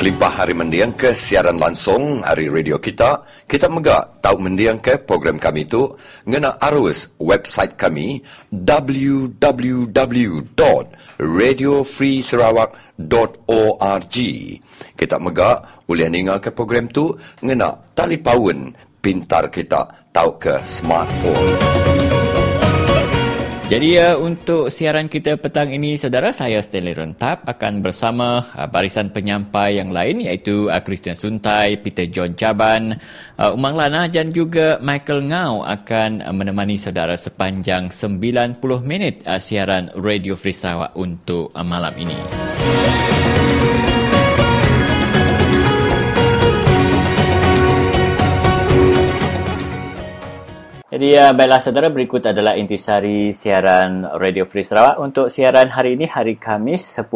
Kelimpah hari mendiang ke siaran langsung hari radio kita. Kita megak tahu mendiang ke program kami itu ngena arus website kami www.radiofreesarawak.org. Kita megak boleh dengar ke program tu ngena paun pintar kita tahu ke smartphone. Jadi uh, untuk siaran kita petang ini, saudara, saya Stanley Rentap akan bersama uh, barisan penyampai yang lain iaitu uh, Christian Suntai, Peter John Jaban, uh, Umang Lana dan juga Michael Ngau akan uh, menemani saudara sepanjang 90 minit uh, siaran Radio Free Sarawak untuk uh, malam ini. Jadi uh, baiklah saudara berikut adalah intisari siaran Radio Free Sarawak untuk siaran hari ini hari Kamis 10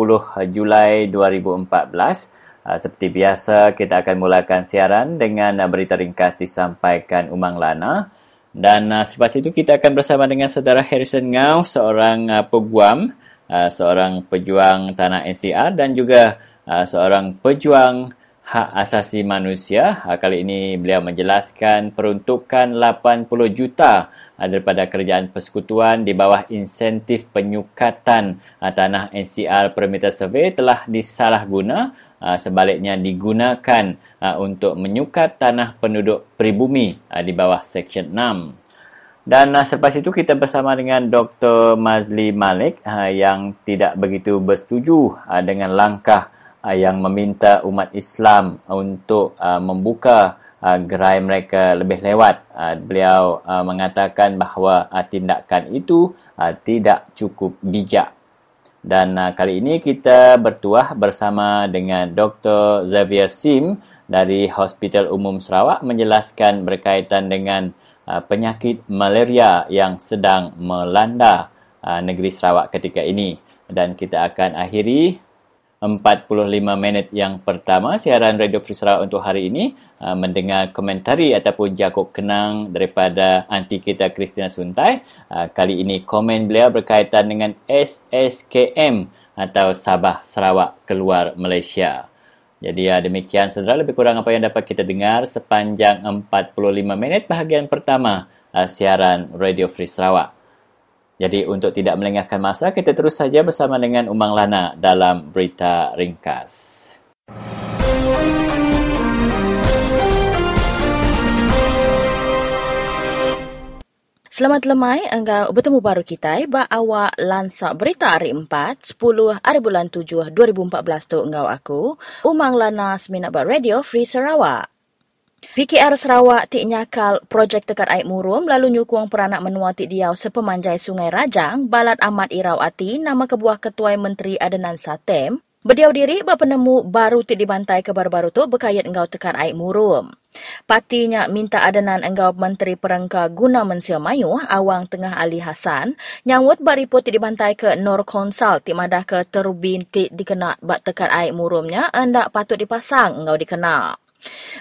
Julai 2014. Uh, seperti biasa kita akan mulakan siaran dengan uh, berita ringkas disampaikan Umang Lana dan uh, selepas itu kita akan bersama dengan saudara Harrison Ngau seorang uh, peguam, uh, seorang pejuang tanah NCR dan juga uh, seorang pejuang hak asasi manusia. Ha, kali ini beliau menjelaskan peruntukan 80 juta ha, daripada kerajaan persekutuan di bawah insentif penyukatan ha, tanah NCR Perimeter Survey telah disalahguna sebaliknya digunakan untuk menyukat tanah penduduk peribumi di bawah Seksyen 6. Dan selepas itu kita bersama dengan Dr. Mazli Malik yang tidak begitu bersetuju dengan langkah uh, yang meminta umat Islam untuk uh, membuka uh, gerai mereka lebih lewat. Uh, beliau uh, mengatakan bahawa uh, tindakan itu uh, tidak cukup bijak. Dan uh, kali ini kita bertuah bersama dengan Dr. Xavier Sim dari Hospital Umum Sarawak menjelaskan berkaitan dengan uh, penyakit malaria yang sedang melanda uh, negeri Sarawak ketika ini. Dan kita akan akhiri 45 minit yang pertama siaran Radio Free Sarawak untuk hari ini uh, mendengar komentari ataupun jakuk kenang daripada anti kita Christina Suntai. Uh, kali ini komen beliau berkaitan dengan SSKM atau Sabah Sarawak keluar Malaysia. Jadi uh, demikian saudara lebih kurang apa yang dapat kita dengar sepanjang 45 minit bahagian pertama uh, siaran Radio Free Sarawak. Jadi untuk tidak melengahkan masa, kita terus saja bersama dengan Umang Lana dalam berita ringkas. Selamat lemai, enggak bertemu baru kita ba awak lansak berita hari 4, 10 hari bulan 7, 2014 tu enggak aku. Umang Lana seminat ba Radio Free Sarawak. PKR Sarawak tik nyakal projek tekat air murum lalu nyukung peranak menua tik diau sepemanjai Sungai Rajang, Balat Ahmad Irawati, nama kebuah Ketua Menteri Adenan Satem, berdiau diri berpenemu baru tik dibantai ke baru-baru tu berkait engkau tekat air murum. Patinya minta adenan engkau Menteri Perengka Guna Mensia Mayu, Awang Tengah Ali Hassan, nyawut bariput tik dibantai ke Nor Konsal tik madah ke terbin tik dikena bak tekat air murumnya, anda patut dipasang engkau dikenal.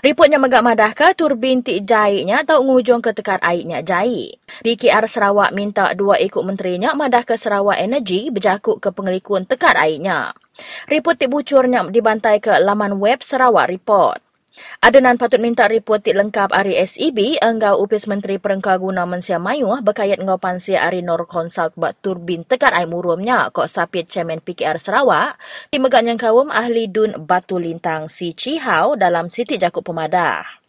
Reportnya megak madahkah turbin tik jaiknya atau ngujung ke tekar airnya jaik. PKR Sarawak minta dua ikut menterinya madah ke Sarawak Energy berjakuk ke pengelikun tekar airnya. Report tik bucurnya dibantai ke laman web Sarawak Report. Adenan patut minta report tik lengkap hari SEB enggau upis Menteri Perengka Guna Mensia Mayu berkait ngau pansia hari Nor Consult buat turbin tekar air murumnya kok sapit Chairman PKR Sarawak di megak yang kawum ahli dun batu lintang si Chihau dalam Siti Jakub Pemadah.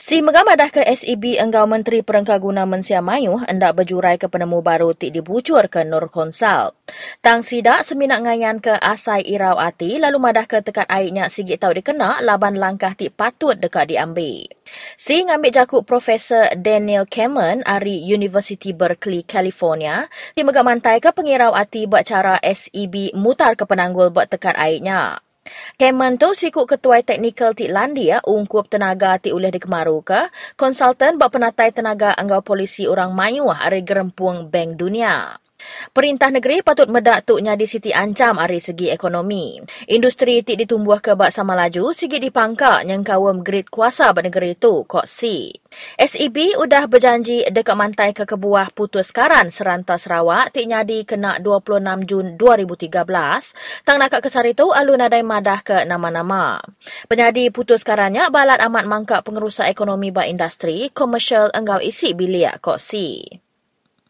Si megamadah ke SEB enggau Menteri Perengkaguna Mensia Mayu hendak berjurai ke penemu baru ti dibucur ke Nur Konsal. Tang sidak seminat ngayan ke asai irau ati lalu madah ke tekat airnya sigit tau dikena laban langkah ti patut dekat diambil. Si ngambil jakuk Profesor Daniel Cameron dari University Berkeley, California, di megamantai ke pengirau ati buat cara SEB mutar ke penanggul buat tekat airnya. Kemen tu ketua teknikal ti Landia ungkup tenaga ti ulih dikemaru ke konsultan buat penatai tenaga anggau polisi orang mayu hari gerempuang Bank Dunia. Perintah negeri patut medak tuknya di siti ancam dari segi ekonomi. Industri ti ditumbuh ke bak sama laju sigi dipangka yang kawam grid kuasa pada negeri itu, kok si. SEB udah berjanji dekat mantai ke kebuah putus karan seranta Sarawak ti nyadi kena 26 Jun 2013. Tang nak kesar itu alun nadai madah ke nama-nama. Penyadi putus karannya balat amat mangkak pengerusak ekonomi bak industri komersial enggau isi bilik kok si.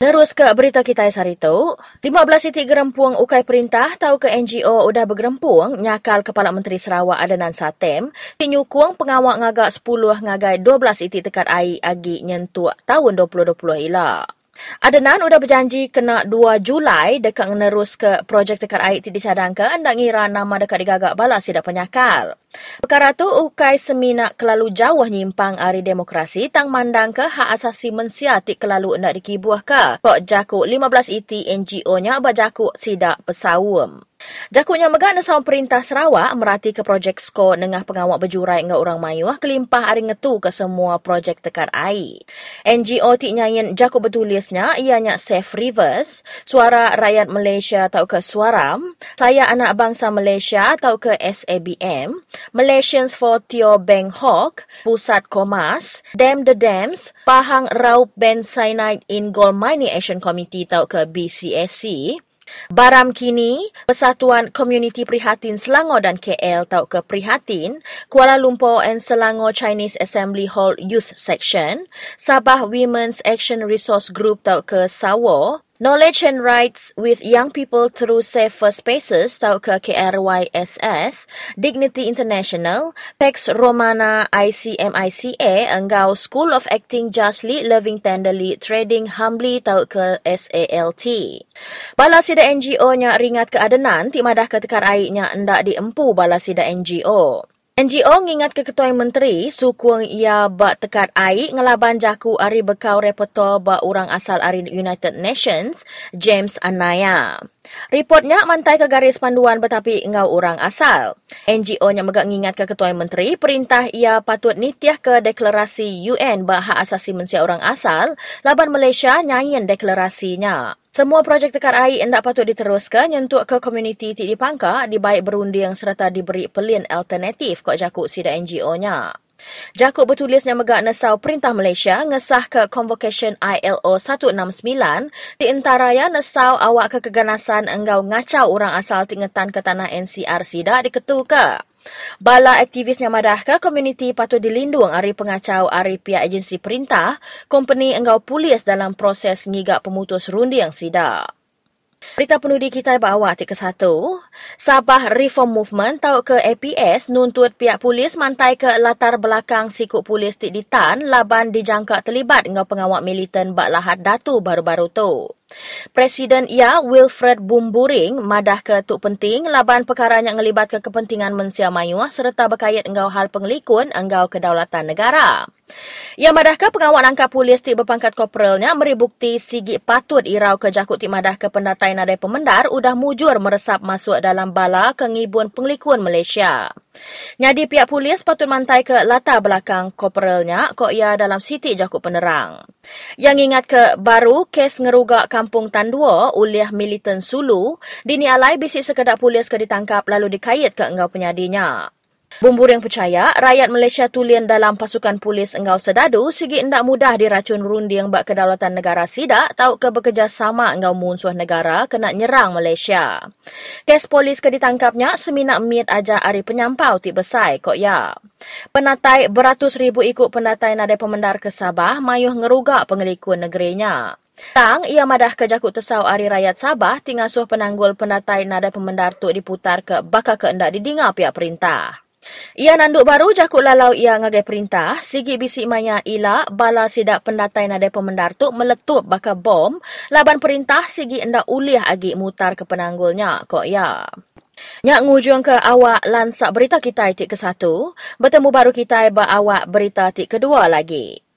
Terus ke berita kita hari itu, 15 titik gerempuang ukai perintah tahu ke NGO udah bergerempuang nyakal Kepala Menteri Sarawak Adenan Satem tinyukuang pengawak ngagak 10 ngagai 12 titik tekat air agi nyentuh tahun 2020 ilah. Adenan udah berjanji kena 2 Julai dekat menerus ke projek tekar air tidak disadangkan anda ngira nama dekat digagak balas tidak penyakal. Perkara tu ukai seminak kelalu jauh nyimpang ari demokrasi tang mandang ke hak asasi manusia tik kelalu nak dikibuah ke. Kok jakuk 15 iti NGO-nya bajakuk sidak pesawum. Jakutnya megak nesau perintah Sarawak merati ke projek skor nengah pengawak berjurai dengan orang mayuah kelimpah hari ngetu ke semua projek tekar air. NGO tik nyayin jakut bertulisnya ianya Safe Rivers, Suara Rakyat Malaysia atau ke Suaram, Saya Anak Bangsa Malaysia atau ke SABM, Malaysians for Tio Beng Hawk, Pusat Komas, Dam the Dams, Pahang Raup Ben Cyanide in Gold Mining Action Committee atau ke BCSC, Baram kini, Persatuan Komuniti Prihatin Selangor dan KL tau ke Prihatin, Kuala Lumpur and Selangor Chinese Assembly Hall Youth Section, Sabah Women's Action Resource Group tau ke Sawo, Knowledge and Rights with Young People Through Safer Spaces atau ke KRYSS, Dignity International, PEX Romana ICMICA, Enggau School of Acting Justly, Loving Tenderly, Trading Humbly atau ke SALT. Bala sida NGO-nya ringat ke adenan, timadah ketekar airnya hendak diempu bala sida NGO. NGO ngingat ke Ketua Menteri sukuang ia bak tekat air ngelaban jaku ari bekau repertor bak orang asal ari United Nations, James Anaya. Reportnya mantai ke garis panduan betapi engau orang asal. NGO-nya megak ngingat ke Ketua Menteri perintah ia patut nitiah ke deklarasi UN bak hak asasi manusia orang asal laban Malaysia nyanyian deklarasinya. Semua projek tekar air hendak patut diteruskan nyentuk ke komuniti di pangka dibaik berunding serta diberi pelin alternatif kok jakuk sida NGO-nya. Jakuk bertulisnya megak nesau Perintah Malaysia ngesah ke Convocation ILO 169 di antaranya nesau awak ke keganasan enggau ngacau orang asal tingetan ke tanah NCR sida diketu ke. Bala aktivisnya madahkah komuniti patut dilindung dari pengacau dari pihak agensi perintah, company enggau polis dalam proses ngigak pemutus rundi yang sidak. Berita penuh di kita bawa ke satu. Sabah Reform Movement atau ke APS nuntut pihak polis mantai ke latar belakang sikut polis di Ditan laban dijangka terlibat dengan pengawak militan bak lahat datu baru-baru tu. Presiden ia Wilfred Bumburing madah ke tuk penting laban perkara yang ngelibat ke kepentingan mensia mayuah serta berkait engau hal pengelikun engau kedaulatan negara. Ia madah ke pengawal angka polis ti berpangkat korporalnya meri bukti sigi patut irau ke jakut ti madah ke pendatai nadai pemendar udah mujur meresap masuk dalam bala kengibun pengelikun Malaysia. Nyadi pihak polis patut mantai ke latar belakang korporalnya kok ia dalam siti jakut penerang. Yang ingat ke baru kes ngerugak kampung Tandua oleh militan Sulu, dini alai bisik sekedar polis ke ditangkap lalu dikait ke engau penyadinya. Bumbur yang percaya, rakyat Malaysia tulian dalam pasukan polis engau sedadu segi tidak mudah diracun runding bak kedaulatan negara sidak tau ke bekerjasama engau musuh negara kena nyerang Malaysia. Kes polis ke ditangkapnya seminak mit aja hari penyampau ti besai kok ya. Penatai beratus ribu ikut pendatai nadai pemendar ke Sabah mayuh ngerugak pengelikun negerinya. Tang, ia madah ke jakut tesau ari rakyat Sabah tingasuh penanggul pendatai nadai pemendar tu diputar ke bakal keendak didinga pihak perintah. Ia nanduk baru jakuk lalau ia ngagai perintah, sigi bisi maya ila bala sidak pendatai nade pemendar tu meletup baka bom, laban perintah sigi enda uliah agi mutar ke penanggulnya, kok ya. Nyak ngujung ke awak lansak berita kita itik ke satu, bertemu baru kita ba awak berita itik kedua lagi.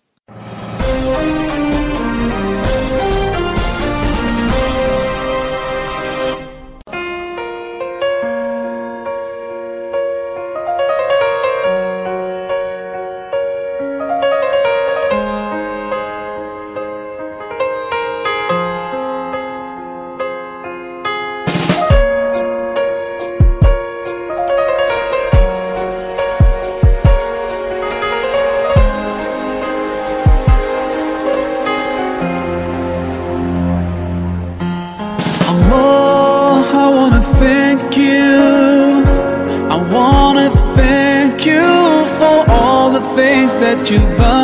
that you buy.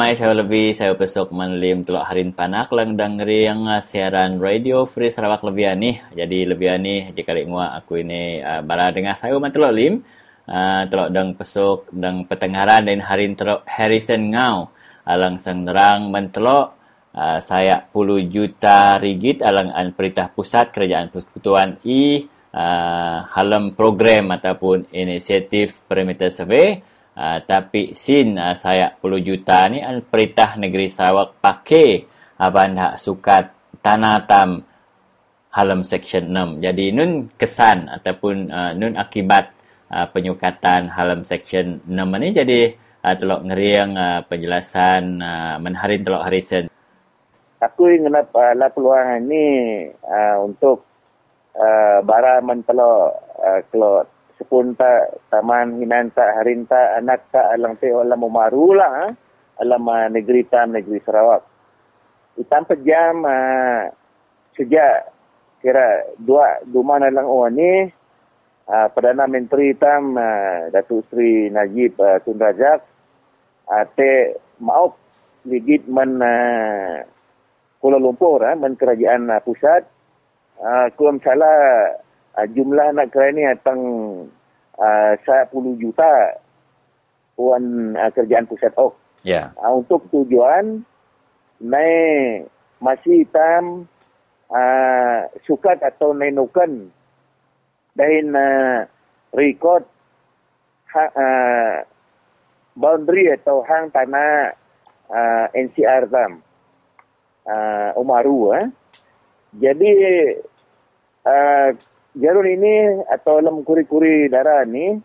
Mai saya lebih saya besok menelim telok harin panak lang dangering uh, siaran radio Free Sarawak lebih ni. Jadi lebih ni jika kali ngua aku ini uh, bara dengar saya man telok lim. Uh, telok dang pesok dang petengaran dan harin telok Harrison Ngau. Alang sang nerang man telok uh, saya puluh juta ringgit alang an perintah pusat kerajaan persekutuan I uh, halam program ataupun inisiatif perimeter survey Uh, tapi sin uh, saya 10 juta ni an perintah negeri Sarawak pakai aban hak sukat tanah tam halam section 6. Jadi nun kesan ataupun uh, nun akibat uh, penyukatan halam section 6 ni jadi uh, telok ngeriang uh, penjelasan uh, menharin telok Harrison. Aku ingin uh, peluang ni uh, untuk uh, bara mentelo uh, kalau sepun tak taman hinan tak harin tak anak tak alang te alam umaru lah ah. alam uh, negeri tam negeri Sarawak. Itam pejam uh, sejak kira dua dua lang o ni Perdana Menteri tam Datuk Seri Najib Tun Razak uh, te maaf ligit men Kuala Lumpur men kerajaan pusat uh, kalau salah uh, jumlah nak kira ni atang uh, 10 juta puan uh, kerajaan pusat ok. Ya. Uh, untuk tujuan naik masih tam uh, sukat atau nenukan dan uh, record ha, uh, boundary atau hang tanah uh, NCR tam uh, Umaru eh. Jadi uh, jalur ini atau dalam kuri-kuri darah ni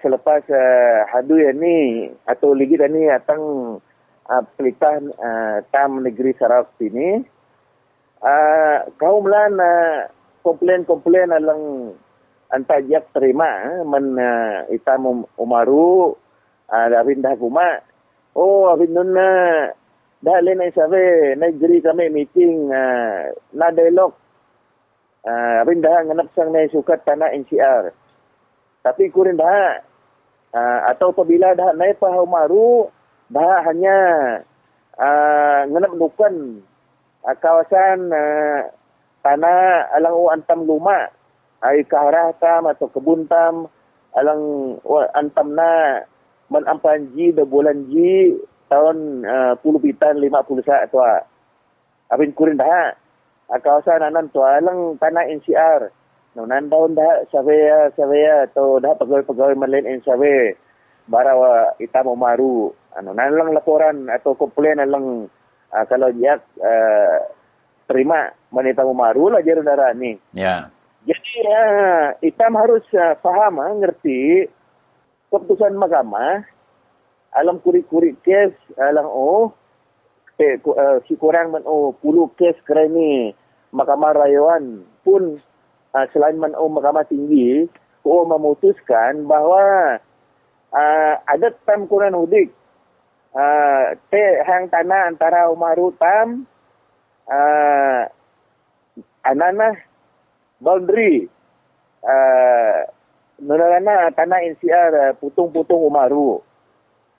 selepas uh, hadu yang ni atau lagi ni atang uh, pelitah uh, tam negeri Sarawak sini. Uh, kaum lan uh, komplain-komplain alang antajak terima eh, men uh, itam um, umaru uh, dari dah kuma oh abin nun dah na sabe negeri kami meeting uh, na dialog uh, abin dah nganap sang na sukat tanah NCR tapi kurin dah uh, atau apabila dah naik pa umaru dah hanya uh, nganap nukan uh, kawasan uh, tanah alang u antam luma ay kaharah tam atau kebun tam alang wa, antam na man ampanji de bulan ji tahun uh, puluh pitan lima puluh sa tua abin kurin dah kawasan anan tua alang tanah NCR Nunan daun dah sawe sawe atau dah pegawai-pegawai malin in sawe barawa ita mo maru. Ano nan lang laporan atau komplain lang uh, kalau dia uh, terima manita mo maru lah jero dara ni. Ya. Jadi uh, itam harus uh, faham, uh, ngerti keputusan mahkamah alam kuri-kuri kes alam oh eh, uh, si kurang man oh puluh kes kerana mahkamah rayuan pun uh, selain man oh mahkamah tinggi oh memutuskan bahawa uh, ada tam kurang udik uh, te hang tanah antara Umaru tam uh, anana boundary uh, tanah NCR putung-putung Umaru.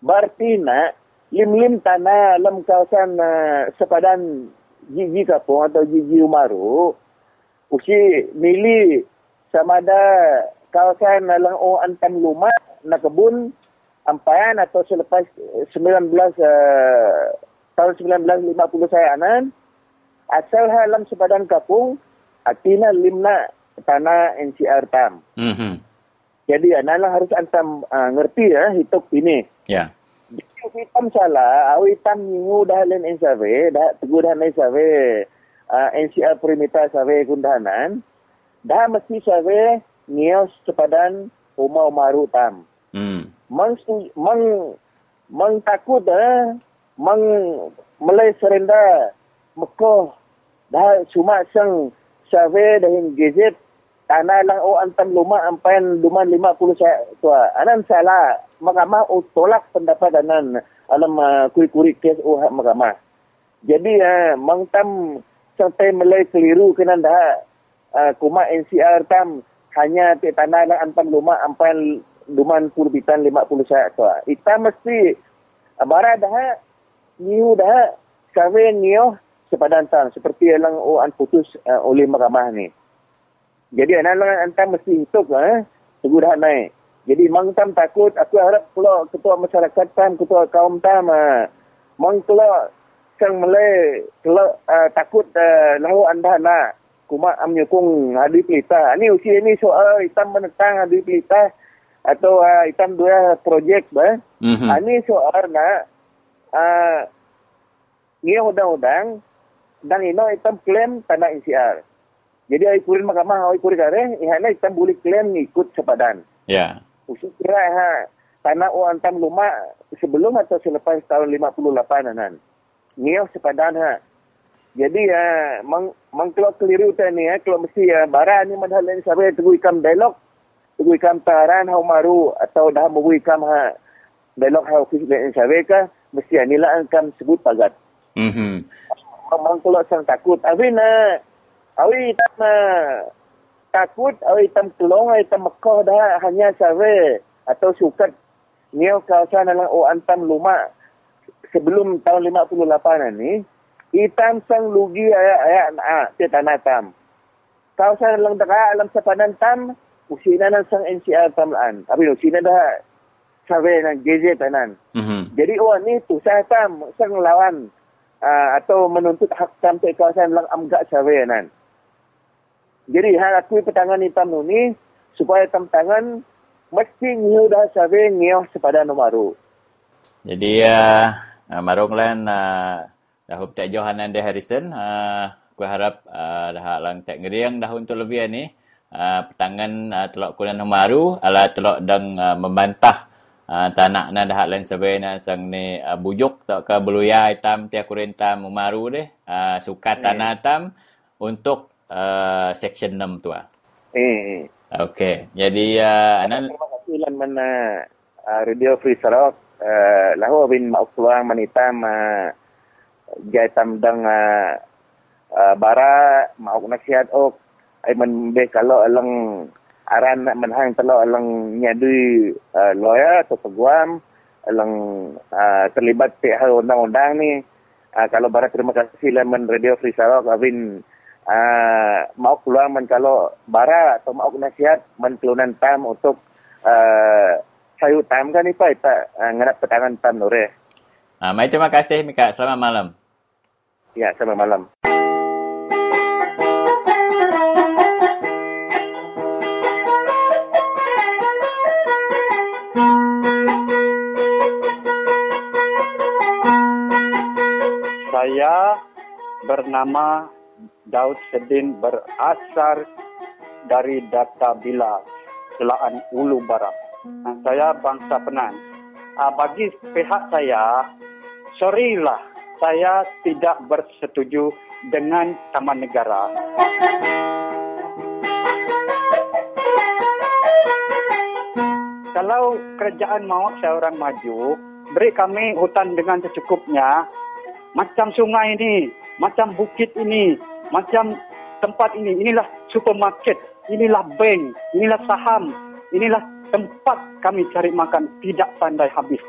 Berarti nak lim-lim tanah dalam kawasan uh, sepadan Gigi Kapung atau Gigi Umaru. Usi mili sama ada kawasan dalam O Antam Luma nak kebun ampayan atau selepas 19 uh, tahun 1950 saya anan asal halam sepadan kapung artinya limna tanah NCR tam. Mhm. Jadi analah harus antam uh, ngerti ya hidup ini. Ya. Jika hitam salah, awi hitam minggu dah len NSAW, dah teguh dah NSAW, uh, NCR Primita SAW kundahanan, dah mesti SAW nios sepadan Umar Umaru tam. Hmm. Mang, mang, mang takut eh, mang melai serenda, mekoh, dah cuma sang SAW dah gazet tanah lang o antam luma ampan duman 50 saya tua. Anan salah. Mahkamah o tolak pendapat anan alam uh, kuri-kuri kes o hak mahkamah. Jadi uh, mangtam sampai melai keliru kena dah uh, kuma NCR tam hanya te tanah lang antam luma ampan duman kurbitan 50 saya tua. Ita mesti uh, bara dah niu dah kawe niu sepadan tam seperti yang o an putus uh, oleh mahkamah ni. Jadi anak-anak antam mesti hidup lah. Eh. Teguh dah naik. Jadi mang tam takut. Aku harap kalau ketua masyarakat tam, ketua kaum tam. Uh, mang kalau sang Malay kalau uh, takut uh, lahu anda nak kuma am nyukung hadi pelita. Ini usia ini soal hitam menentang hadi pelita atau uh, hitam dua projek bah. Mhm. Ini soal nak uh, ngia undang-undang dan ino hitam klaim tanah NCR. Jadi ai kurin mahkamah ai kurin kare ihana hitam boleh klaim ikut sepadan. Ya. Usul kira ha tanah o antam luma sebelum atau selepas tahun 58 anan. Nio sepadan ha. Jadi ya mang mang kalau keliru tani ya kalau mesti ya bara ni madhal ni sabe tegu ikam dialog tegu ikam taran ha maru atau dah mau ikam ha dialog ha office ni sabe ka mesti anilah angkam sebut pagat. Mhm. Mang kalau sang takut abin awi tam uh, takut awi tam tolong awi tam Mekah dah hanya sawe atau sukat nio kawasan dalam o antam luma sebelum tahun 58 ni itam sang lugi ayat-ayat na te tanah tam. Kawasan dalam deka alam sepadan tam usina nan sang NCR tamlaan abi usina dah sawe nang GZ tanan. Mhm. jadi orang ni tu saya tam sang lawan uh, atau menuntut hak tam te kawasan lang amga sawe nan jadi hal aku petangan hitam tu ni supaya tam tangan mesti ngiu dah sabe ngiu sepada nomaru. Jadi uh, uh, marung lan uh, dah hup tak Johanan de Harrison uh, aku harap uh, dah lang tak ngeriang dah untuk lebih ni. Uh, petangan uh, telok kunan Humaru ala telok dang uh, membantah uh, tanak na dah lain sabai na sang ni uh, bujuk tak ke beluya hitam tiak kurin tam Humaru deh. Uh, suka tanah tam untuk uh, section 6 tu ah. Eh. Okey. Jadi uh, anan Terima kasih lan mana uh, Radio Free Sarawak uh, lahu bin mauk peluang manitam uh, jai tam dang uh, uh, bara mauk nasihat ok ay man be kalau alang aran nak menhang telo alang nyadui uh, lawyer atau peguam alang uh, terlibat pihak undang-undang ni uh, kalau bara terima kasih laman Radio Free Sarawak Avin Ah, mau keluar men kalau bara atau mau nasihat men kelunan tam untuk ah, uh, sayu tam kan ipa ipa ah, uh, ngarap petangan tam nore. Ah, mai terima kasih Mika. Selamat malam. Ya, selamat malam. Saya bernama Daud Sedin berasal dari Data Bila, Selaan Ulu Barat. Uh, saya bangsa Penan. Uh, bagi pihak saya, sorrylah saya tidak bersetuju dengan Taman Negara. Kalau kerajaan mahu saya orang maju, beri kami hutan dengan secukupnya, macam sungai ini, macam bukit ini, macam tempat ini, inilah supermarket, inilah bank, inilah saham, inilah tempat kami cari makan tidak pandai habis.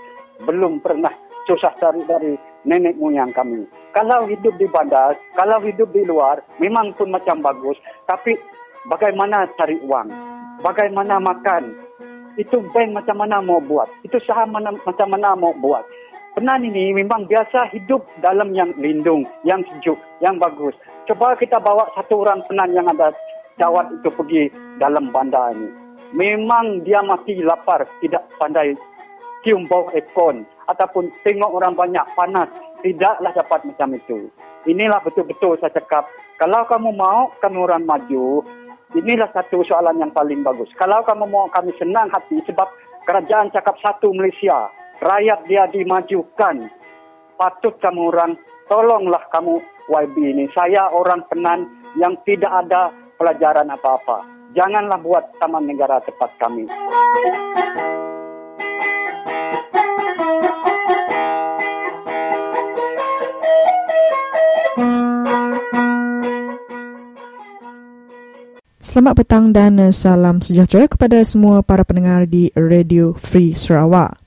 Belum pernah susah cari dari nenek moyang kami. Kalau hidup di bandar, kalau hidup di luar, memang pun macam bagus. Tapi bagaimana cari uang? Bagaimana makan? Itu bank macam mana mau buat? Itu saham mana, macam mana mau buat? Penan ini memang biasa hidup dalam yang lindung, yang sejuk, yang bagus. Coba kita bawa satu orang penan yang ada jawat itu pergi dalam bandar ini. Memang dia mati lapar, tidak pandai cium bau ekon ataupun tengok orang banyak panas. Tidaklah dapat macam itu. Inilah betul-betul saya cakap. Kalau kamu mau kami orang maju, inilah satu soalan yang paling bagus. Kalau kamu mau kami senang hati sebab kerajaan cakap satu Malaysia, rakyat dia dimajukan. Patut kamu orang, tolonglah kamu YB ini. Saya orang penan yang tidak ada pelajaran apa-apa. Janganlah buat taman negara tempat kami. Selamat petang dan salam sejahtera kepada semua para pendengar di Radio Free Sarawak.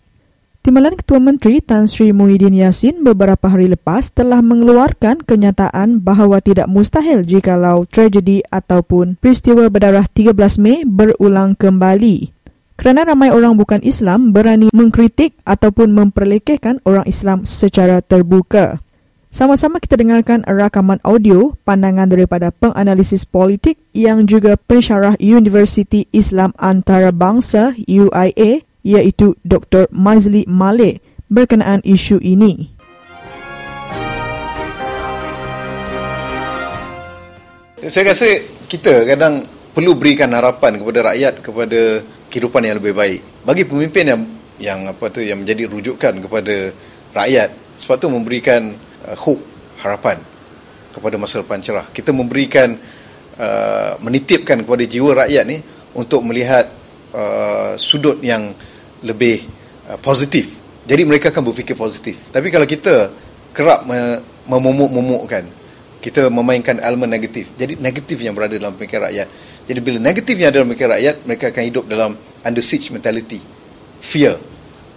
Timbalan Ketua Menteri Tan Sri Muhyiddin Yassin beberapa hari lepas telah mengeluarkan kenyataan bahawa tidak mustahil jikalau tragedi ataupun peristiwa berdarah 13 Mei berulang kembali. Kerana ramai orang bukan Islam berani mengkritik ataupun memperlekehkan orang Islam secara terbuka. Sama-sama kita dengarkan rakaman audio pandangan daripada penganalisis politik yang juga pensyarah Universiti Islam Antarabangsa UIA iaitu Dr. Mazli Malik berkenaan isu ini. Saya rasa kita kadang perlu berikan harapan kepada rakyat kepada kehidupan yang lebih baik. Bagi pemimpin yang yang apa tu yang menjadi rujukan kepada rakyat, sepatutnya memberikan uh, hope, harapan kepada masa depan cerah. Kita memberikan uh, menitipkan kepada jiwa rakyat ni untuk melihat uh, sudut yang lebih uh, positif. Jadi mereka akan berfikir positif. Tapi kalau kita kerap memomok-momokkan, kita memainkan elemen negatif. Jadi negatif yang berada dalam pemikiran rakyat. Jadi bila negatif yang ada dalam pemikiran rakyat, mereka akan hidup dalam under siege mentality. Fear.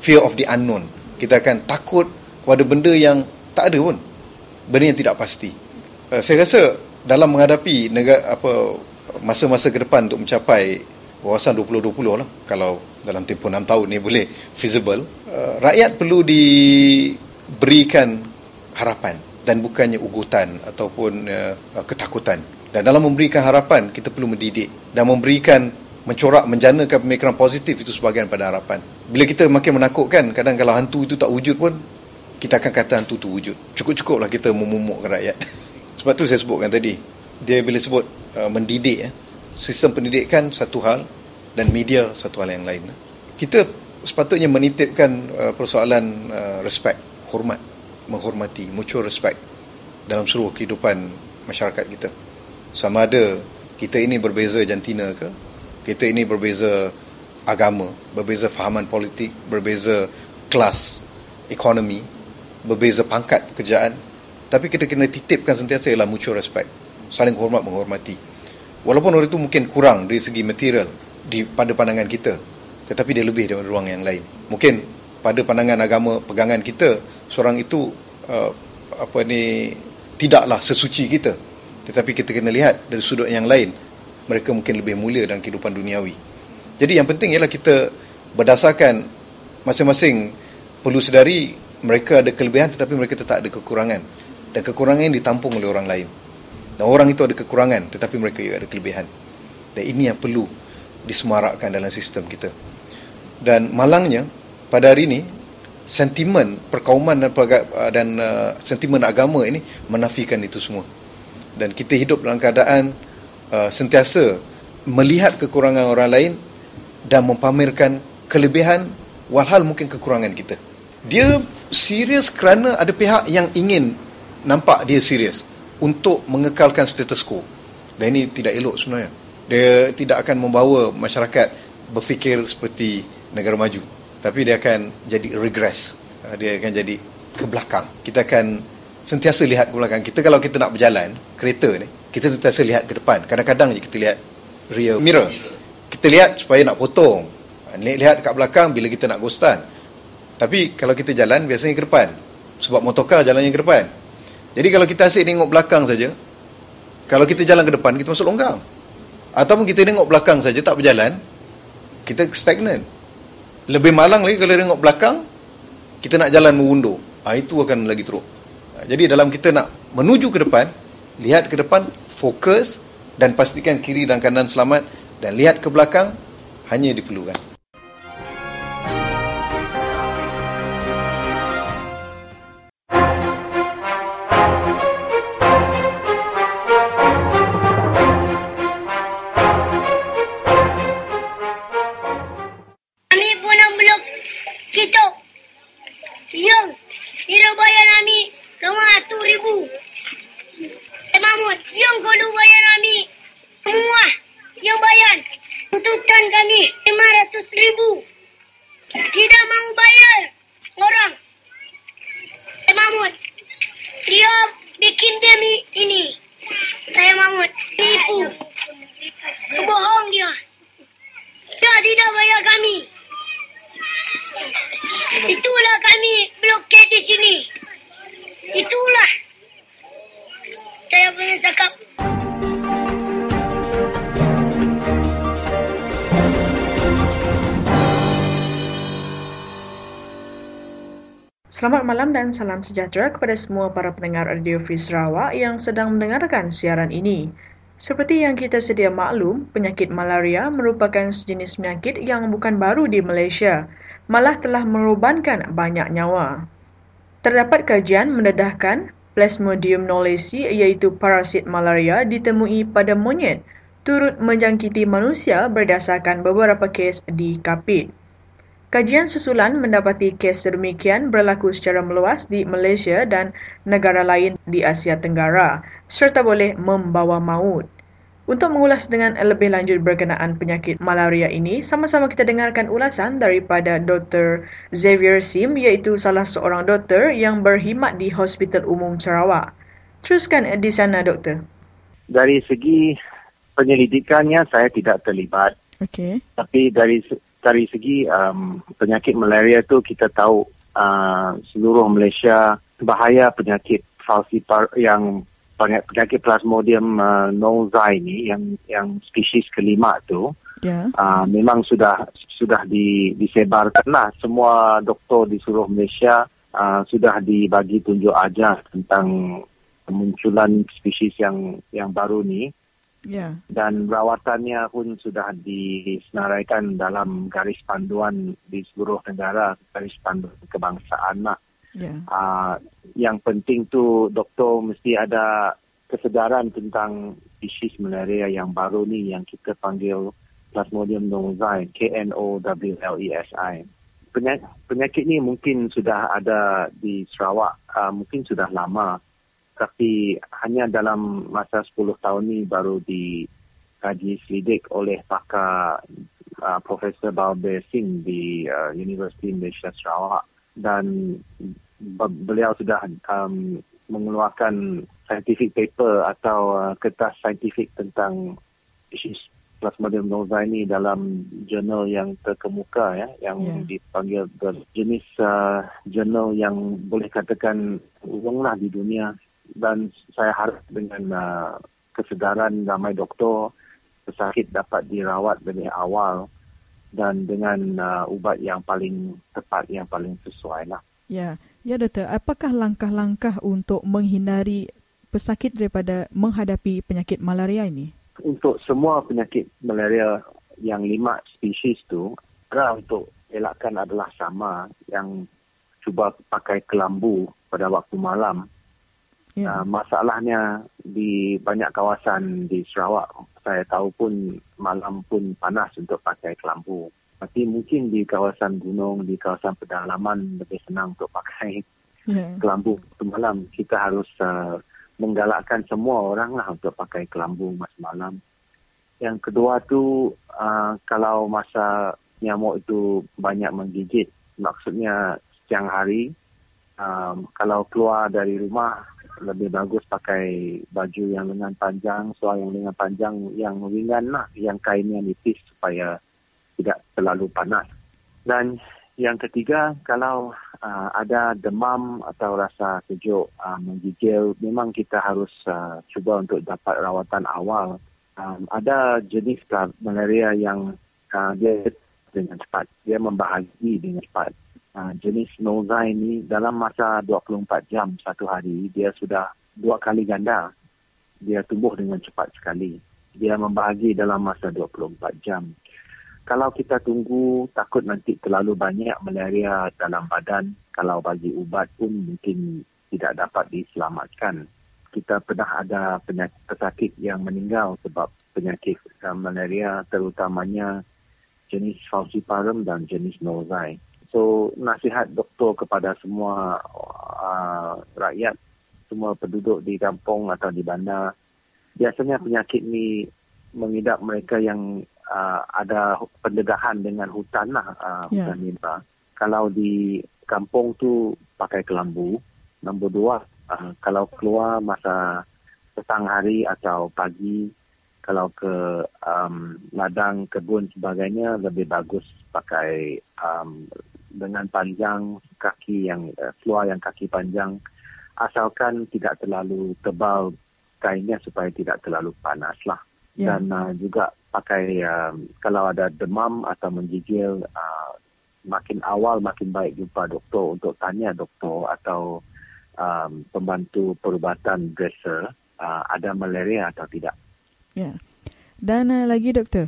Fear of the unknown. Kita akan takut kepada benda yang tak ada pun. Benda yang tidak pasti. Uh, saya rasa dalam menghadapi negara, apa masa-masa ke depan untuk mencapai wawasan 2020 lah kalau dalam tempoh 6 tahun ni boleh feasible. Uh, rakyat perlu diberikan harapan dan bukannya ugutan ataupun uh, ketakutan. Dan dalam memberikan harapan kita perlu mendidik dan memberikan mencorak menjanakan pemikiran positif itu sebahagian pada harapan. Bila kita makin menakutkan kadang kalau hantu itu tak wujud pun kita akan kata hantu itu wujud. Cukup-cukuplah kita memumukkan rakyat. Sebab tu saya sebutkan tadi dia bila sebut uh, mendidik eh, sistem pendidikan satu hal dan media satu hal yang lain. Kita sepatutnya menitipkan uh, persoalan uh, respect, hormat, menghormati, mutual respect dalam seluruh kehidupan masyarakat kita. Sama ada kita ini berbeza jantina ke, kita ini berbeza agama, berbeza fahaman politik, berbeza kelas, ekonomi, berbeza pangkat pekerjaan, tapi kita kena titipkan sentiasa ialah mutual respect, saling hormat menghormati. Walaupun orang itu mungkin kurang dari segi material di pada pandangan kita, tetapi dia lebih dari ruang yang lain. Mungkin pada pandangan agama pegangan kita, seorang itu uh, apa ni tidaklah sesuci kita. Tetapi kita kena lihat dari sudut yang lain, mereka mungkin lebih mulia dalam kehidupan duniawi. Jadi yang penting ialah kita berdasarkan masing-masing perlu sedari mereka ada kelebihan tetapi mereka tetap ada kekurangan. Dan kekurangan yang ditampung oleh orang lain. Dan orang itu ada kekurangan tetapi mereka juga ada kelebihan. Dan ini yang perlu disemarakkan dalam sistem kita. Dan malangnya pada hari ini sentimen perkauman dan uh, dan uh, sentimen agama ini menafikan itu semua. Dan kita hidup dalam keadaan uh, sentiasa melihat kekurangan orang lain dan mempamerkan kelebihan walhal mungkin kekurangan kita. Dia serius kerana ada pihak yang ingin nampak dia serius untuk mengekalkan status quo. Dan ini tidak elok sebenarnya. Dia tidak akan membawa masyarakat berfikir seperti negara maju. Tapi dia akan jadi regress. Uh, Dia akan jadi ke belakang. Kita akan sentiasa lihat ke belakang. Kita kalau kita nak berjalan, kereta ni, kita sentiasa lihat ke depan. Kadang-kadang je kita lihat rear mirror. Kita lihat supaya nak potong. Uh, Lihat kat belakang bila kita nak ghostan. Tapi kalau kita jalan, biasanya ke depan. Sebab motorkar jalannya ke depan. Jadi kalau kita asyik tengok belakang saja, kalau kita jalan ke depan, kita masuk longgang. Ataupun kita tengok belakang saja, tak berjalan, kita stagnan. Lebih malang lagi kalau tengok belakang, kita nak jalan mengundur. Ha, itu akan lagi teruk. Ha, jadi dalam kita nak menuju ke depan, lihat ke depan, fokus dan pastikan kiri dan kanan selamat dan lihat ke belakang hanya diperlukan. Dan salam sejahtera kepada semua para pendengar Radio Free Sarawak yang sedang mendengarkan siaran ini. Seperti yang kita sedia maklum, penyakit malaria merupakan sejenis penyakit yang bukan baru di Malaysia, malah telah merobankan banyak nyawa. Terdapat kajian mendedahkan Plasmodium knowlesi iaitu parasit malaria ditemui pada monyet turut menjangkiti manusia berdasarkan beberapa kes di Kapit. Kajian susulan mendapati kes sedemikian berlaku secara meluas di Malaysia dan negara lain di Asia Tenggara serta boleh membawa maut. Untuk mengulas dengan lebih lanjut berkenaan penyakit malaria ini, sama-sama kita dengarkan ulasan daripada Dr. Xavier Sim iaitu salah seorang doktor yang berkhidmat di Hospital Umum Sarawak. Teruskan di sana, doktor. Dari segi penyelidikannya saya tidak terlibat. Okey. Tapi dari dari segi um, penyakit malaria tu kita tahu uh, seluruh Malaysia bahaya penyakit falsipar yang penyakit, plasmodium uh, nozae ni yang yang spesies kelima tu Ya. uh, memang sudah sudah di, disebarkanlah semua doktor di seluruh Malaysia uh, sudah dibagi tunjuk ajar tentang kemunculan spesies yang yang baru ni Ya. dan rawatannya pun sudah disenaraikan dalam garis panduan di seluruh negara garis panduan kebangsaan lah. Ya. Uh, yang penting tu doktor mesti ada kesedaran tentang spesies malaria yang baru ni yang kita panggil Plasmodium nozae, K-N-O-W-L-E-S-I. Penyakit, penyakit ni mungkin sudah ada di Sarawak, uh, mungkin sudah lama. Tapi hanya dalam masa 10 tahun ni baru dikaji selidik oleh pakar uh, Profesor Balbir Singh di uh, Universiti Malaysia Sarawak. Dan be- beliau sudah um, mengeluarkan scientific paper atau uh, kertas saintifik tentang spesies Plasmodium nozae ini dalam jurnal yang terkemuka ya yang Ya. dipanggil berjenis uh, jurnal yang boleh katakan umum lah di dunia dan saya harap dengan uh, kesedaran ramai doktor pesakit dapat dirawat dari awal dan dengan uh, ubat yang paling tepat yang paling sesuai lah. Ya. Ya, doktor. Apakah langkah-langkah untuk menghindari pesakit daripada menghadapi penyakit malaria ini? untuk semua penyakit malaria yang lima spesies tu, cara untuk elakkan adalah sama. Yang cuba pakai kelambu pada waktu malam. Ya. Uh, masalahnya di banyak kawasan di Sarawak, saya tahu pun malam pun panas untuk pakai kelambu. Tapi mungkin di kawasan gunung, di kawasan pedalaman lebih senang untuk pakai Ya. kelambu malam. Kita harus uh, menggalakkan semua orang lah untuk pakai kelambu masa malam. Yang kedua tu uh, kalau masa nyamuk itu banyak menggigit, maksudnya siang hari, um, kalau keluar dari rumah lebih bagus pakai baju yang lengan panjang, soal yang lengan panjang yang ringan lah, yang kainnya nipis supaya tidak terlalu panas. Dan yang ketiga, kalau uh, ada demam atau rasa sejuk uh, menggigil, memang kita harus uh, cuba untuk dapat rawatan awal. Um, ada jenis malaria yang uh, dia dengan cepat, dia membahagi dengan cepat. Uh, jenis Nozai ini dalam masa 24 jam satu hari, dia sudah dua kali ganda. Dia tumbuh dengan cepat sekali. Dia membahagi dalam masa 24 jam kalau kita tunggu takut nanti terlalu banyak malaria dalam badan kalau bagi ubat pun mungkin tidak dapat diselamatkan kita pernah ada penyakit pesakit yang meninggal sebab penyakit uh, malaria terutamanya jenis falciparum dan jenis nozai so nasihat doktor kepada semua uh, rakyat semua penduduk di kampung atau di bandar biasanya penyakit ni mengidap mereka yang uh, ada pendedahan dengan hutan lah, uh, Ya. hutan limba. Kalau di kampung tu pakai kelambu. Nombor dua, uh, kalau keluar masa petang hari atau pagi, kalau ke um, ladang, kebun sebagainya, lebih bagus pakai um, dengan panjang kaki yang uh, keluar yang kaki panjang asalkan tidak terlalu tebal kainnya supaya tidak terlalu panas lah Ya. dan uh, juga pakai um, kalau ada demam atau menggigil uh, makin awal makin baik jumpa doktor untuk tanya doktor atau um, pembantu perubatan dresser uh, ada malaria atau tidak. Ya. Dan uh, lagi doktor,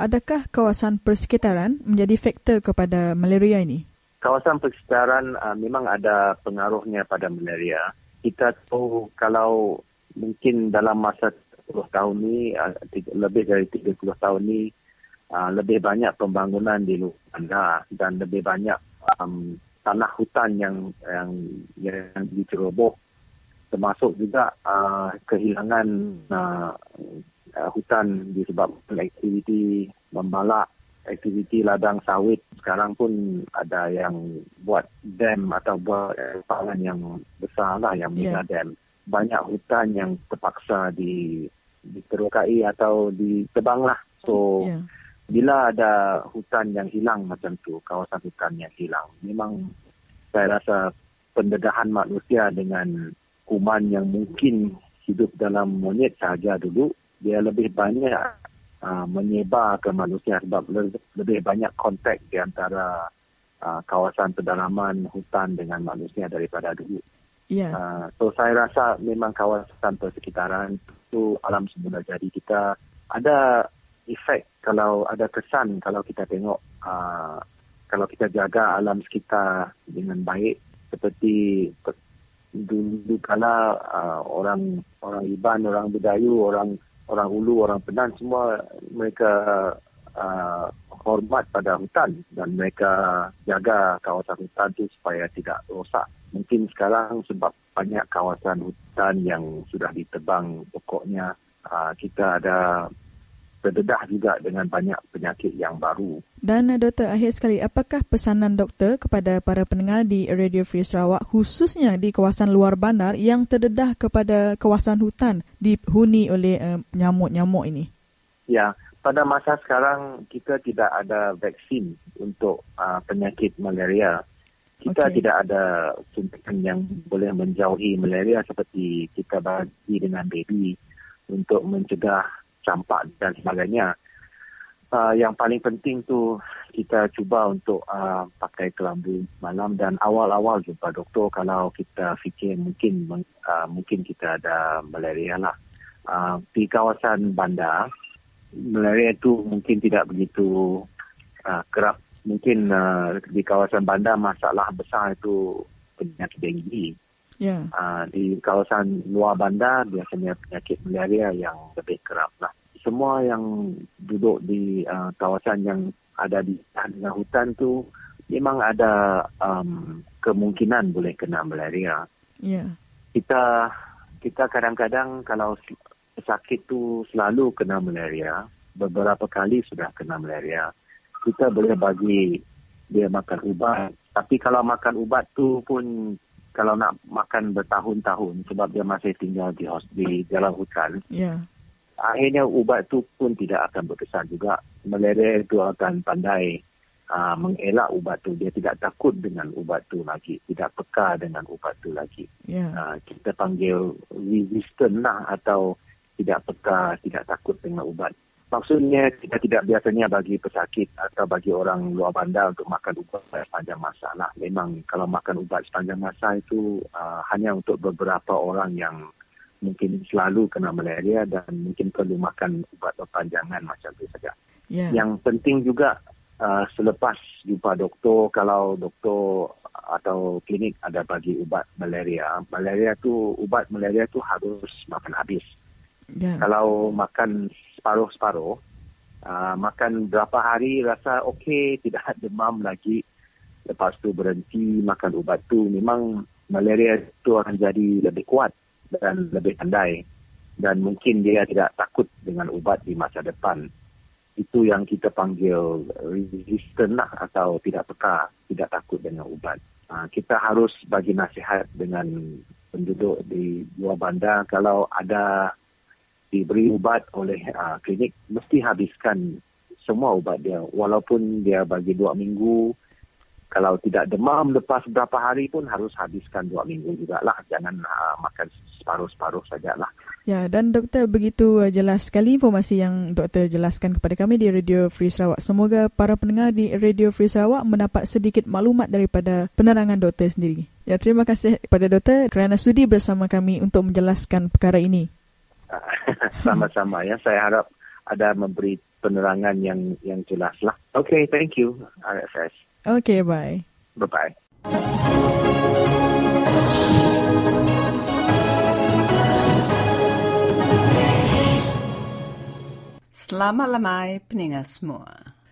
adakah kawasan persekitaran menjadi faktor kepada malaria ini? Kawasan persekitaran uh, memang ada pengaruhnya pada malaria. Kita tahu kalau mungkin dalam masa 30 tahun ni, uh, tiga- lebih dari 30 tahun ni, uh, lebih banyak pembangunan di luar bandar dan lebih banyak um, tanah hutan yang yang yang diceroboh termasuk juga uh, kehilangan uh, uh, hutan disebabkan aktiviti membalak aktiviti ladang sawit sekarang pun ada yang buat dam atau buat pangan yang besar lah yang mega Ya. dam banyak hutan yang terpaksa di diterokai atau ditebang lah so Ya. bila ada hutan yang hilang macam tu, kawasan hutan yang hilang, memang saya rasa pendedahan manusia dengan kuman yang mungkin hidup dalam monyet sahaja dulu, dia lebih banyak uh, menyebar ke manusia sebab le- lebih banyak kontak di antara uh, kawasan pedalaman hutan dengan manusia daripada dulu. Ya. Uh, so saya rasa memang kawasan persekitaran itu alam semula jadi kita ada efek kalau ada kesan kalau kita tengok uh, kalau kita jaga alam sekitar dengan baik seperti pe- dulu kala uh, orang orang Iban, orang Bedayu, orang orang Ulu, orang Penan semua mereka uh, hormat pada hutan dan mereka jaga kawasan hutan itu supaya tidak rosak. Mungkin sekarang sebab banyak kawasan hutan yang sudah ditebang pokoknya uh, kita ada terdedah juga dengan banyak penyakit yang baru. Dan uh, doktor, akhir sekali, apakah pesanan doktor kepada para pendengar di Radio Free Sarawak khususnya di kawasan luar bandar yang terdedah kepada kawasan hutan dihuni oleh uh, nyamuk-nyamuk ini? Ya, pada masa sekarang kita tidak ada vaksin untuk uh, penyakit malaria. Kita Okey. tidak ada suntikan yang boleh menjauhi malaria seperti kita bagi dengan baby untuk mencegah campak dan sebagainya. Uh, yang paling penting tu kita cuba untuk uh, pakai kelambu malam dan awal-awal jumpa doktor kalau kita fikir mungkin uh, mungkin kita ada malaria lah. Uh, di kawasan bandar malaria itu mungkin tidak begitu uh, kerap mungkin uh, di kawasan bandar masalah besar itu penyakit denggi. Ya. Uh, di kawasan luar bandar biasanya penyakit malaria yang lebih kerap lah. Semua yang duduk di uh, kawasan yang ada di tengah hutan tu memang ada um, kemungkinan boleh kena malaria. Ya. Kita kita kadang-kadang kalau pesakit tu selalu kena malaria, beberapa kali sudah kena malaria, kita boleh bagi dia makan ubat. Tapi kalau makan ubat tu pun kalau nak makan bertahun-tahun sebab dia masih tinggal di hos di dalam hutan, Ya. akhirnya ubat tu pun tidak akan berkesan juga. Malaria itu akan pandai uh, mengelak ubat tu. Dia tidak takut dengan ubat tu lagi. Tidak peka dengan ubat tu lagi. Ya. Uh, kita panggil resistant lah atau tidak peka, tidak takut dengan ubat. Maksudnya kita tidak biasanya bagi pesakit atau bagi orang luar bandar untuk makan ubat sepanjang masa lah. Memang kalau makan ubat sepanjang masa itu uh, hanya untuk beberapa orang yang mungkin selalu kena malaria dan mungkin perlu makan ubat berpanjangan macam itu saja. Ya. Yang penting juga uh, selepas jumpa doktor, kalau doktor atau klinik ada bagi ubat malaria, malaria tu ubat malaria tu harus makan habis. Ya. Kalau makan separuh-separuh, uh, makan berapa hari rasa okey, tidak demam lagi. Lepas tu berhenti makan ubat tu, memang malaria tu akan jadi lebih kuat dan lebih pandai. Dan mungkin dia tidak takut dengan ubat di masa depan. Itu yang kita panggil resistant lah atau tidak peka, tidak takut dengan ubat. Uh, kita harus bagi nasihat dengan penduduk di luar bandar kalau ada diberi ubat oleh uh, klinik mesti habiskan semua ubat dia walaupun dia bagi dua minggu kalau tidak demam lepas beberapa hari pun harus habiskan dua minggu juga lah jangan uh, makan separuh-separuh sajalah Ya, dan doktor begitu uh, jelas sekali informasi yang doktor jelaskan kepada kami di Radio Free Sarawak. Semoga para pendengar di Radio Free Sarawak mendapat sedikit maklumat daripada penerangan doktor sendiri. Ya, terima kasih kepada doktor kerana sudi bersama kami untuk menjelaskan perkara ini. sama-sama ya saya harap ada memberi penerangan yang yang jelas lah okay thank you RFS Okay, bye. bye bye Selamat lamai peningat semua.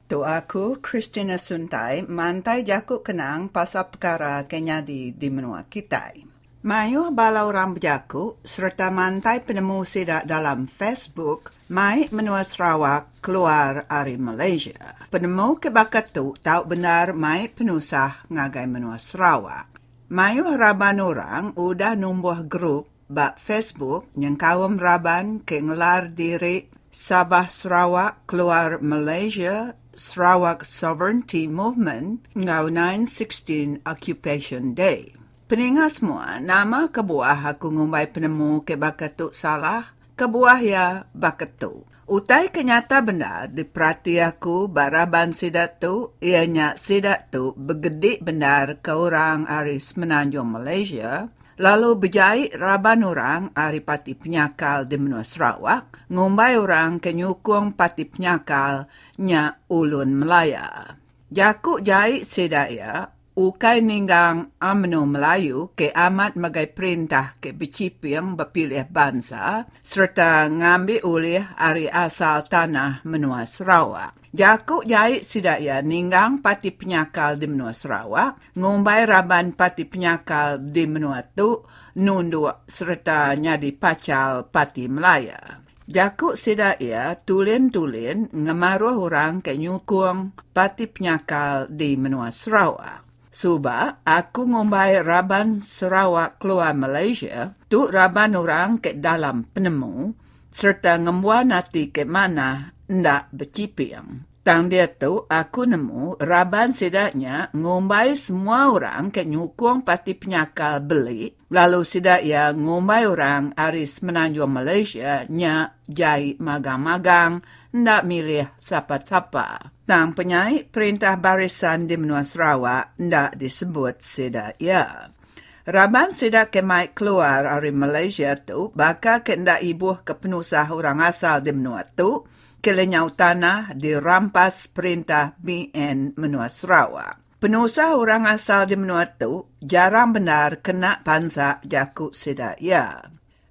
Doaku Christina Suntai mantai jakuk kenang pasal perkara kenyadi di menua kita. Mayu balau ram berjaku serta mantai penemu sidak dalam Facebook mai menua Sarawak keluar dari Malaysia. Penemu kebakat tu tahu benar mai penusah ngagai menua Sarawak. Mayu harapan orang udah numbuh grup bak Facebook yang kawam raban ke ngelar diri Sabah Sarawak keluar Malaysia Sarawak Sovereignty Movement ngau 916 Occupation Day. Peningat semua, nama kebuah aku ngumbai penemu ke bakatuk salah, kebuah ya bakatuk. Utai kenyata benar diperhati aku baraban sidat tu, ianya sidat tu begedik benar ke orang aris menanjung Malaysia, lalu berjahit raban orang ari pati penyakal di menua Sarawak, ngumbai orang ke nyukung pati penyakal nya ulun Melaya. Jakuk jahit sedaya, ukai ninggang amno Melayu ke amat magai perintah ke beciping berpilih bangsa serta ngambil oleh ari asal tanah menua Sarawak. Jakuk jahit sidaya ninggang pati penyakal di menua Sarawak, ngumbai raban pati penyakal di menua tu, nunduk serta nyadi pacal pati Melaya. Jakuk sidaya tulen-tulen ngemaruh orang ke nyukung pati penyakal di menua Sarawak. Suba, aku ngumbai raban Sarawak keluar Malaysia, tu raban orang ke dalam penemu, serta ngembuah nanti ke mana ndak berciping. Tang dia tu, aku nemu raban sedaknya ngumbai semua orang ke nyukung pati penyakal beli, lalu sedaknya ngumbai orang aris menanjung Malaysia nya jai magang-magang, ndak milih siapa-siapa. Tang penyai perintah barisan di menua Sarawak ndak disebut sedaya. Raban sidak kemai keluar dari Malaysia tu, bakal kendak ibuh ke penusah orang asal di menua tu, kelenyau tanah dirampas perintah BN Menua Sarawak. Penusaha orang asal di Menua tu jarang benar kena pansa jakuk sedaya.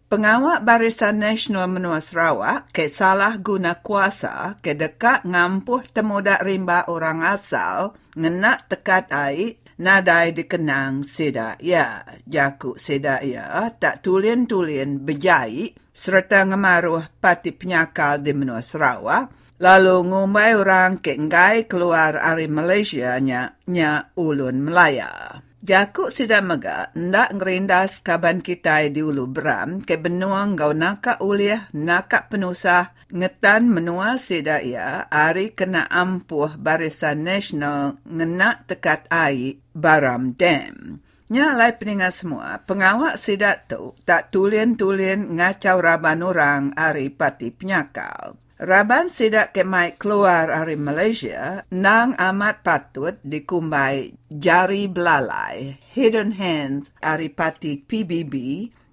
Pengawak Barisan Nasional Menua Sarawak ke salah guna kuasa ke dekat ngampuh temudak rimba orang asal ngenak tekat air nadai dikenang sedaya. Jakuk sedaya tak tulian-tulian berjai serta ngemaruh pati penyakal di Menua Sarawak lalu ngumbai orang ke ngai keluar dari Malaysia nya, nya ulun Melaya. Jakuk sudah mega, ndak ngerindas kaban kita di ulu beram ke benua ngau naka uliah naka penusah ngetan menua sida ia ari kena ampuh barisan nasional ngena tekat ai baram dam. Nya lai peningat semua, pengawak sidat tu tak tulian-tulian ngacau raban orang ari pati penyakal. Raban sidak kemai keluar dari Malaysia, nang amat patut dikumbai jari belalai, hidden hands dari parti PBB,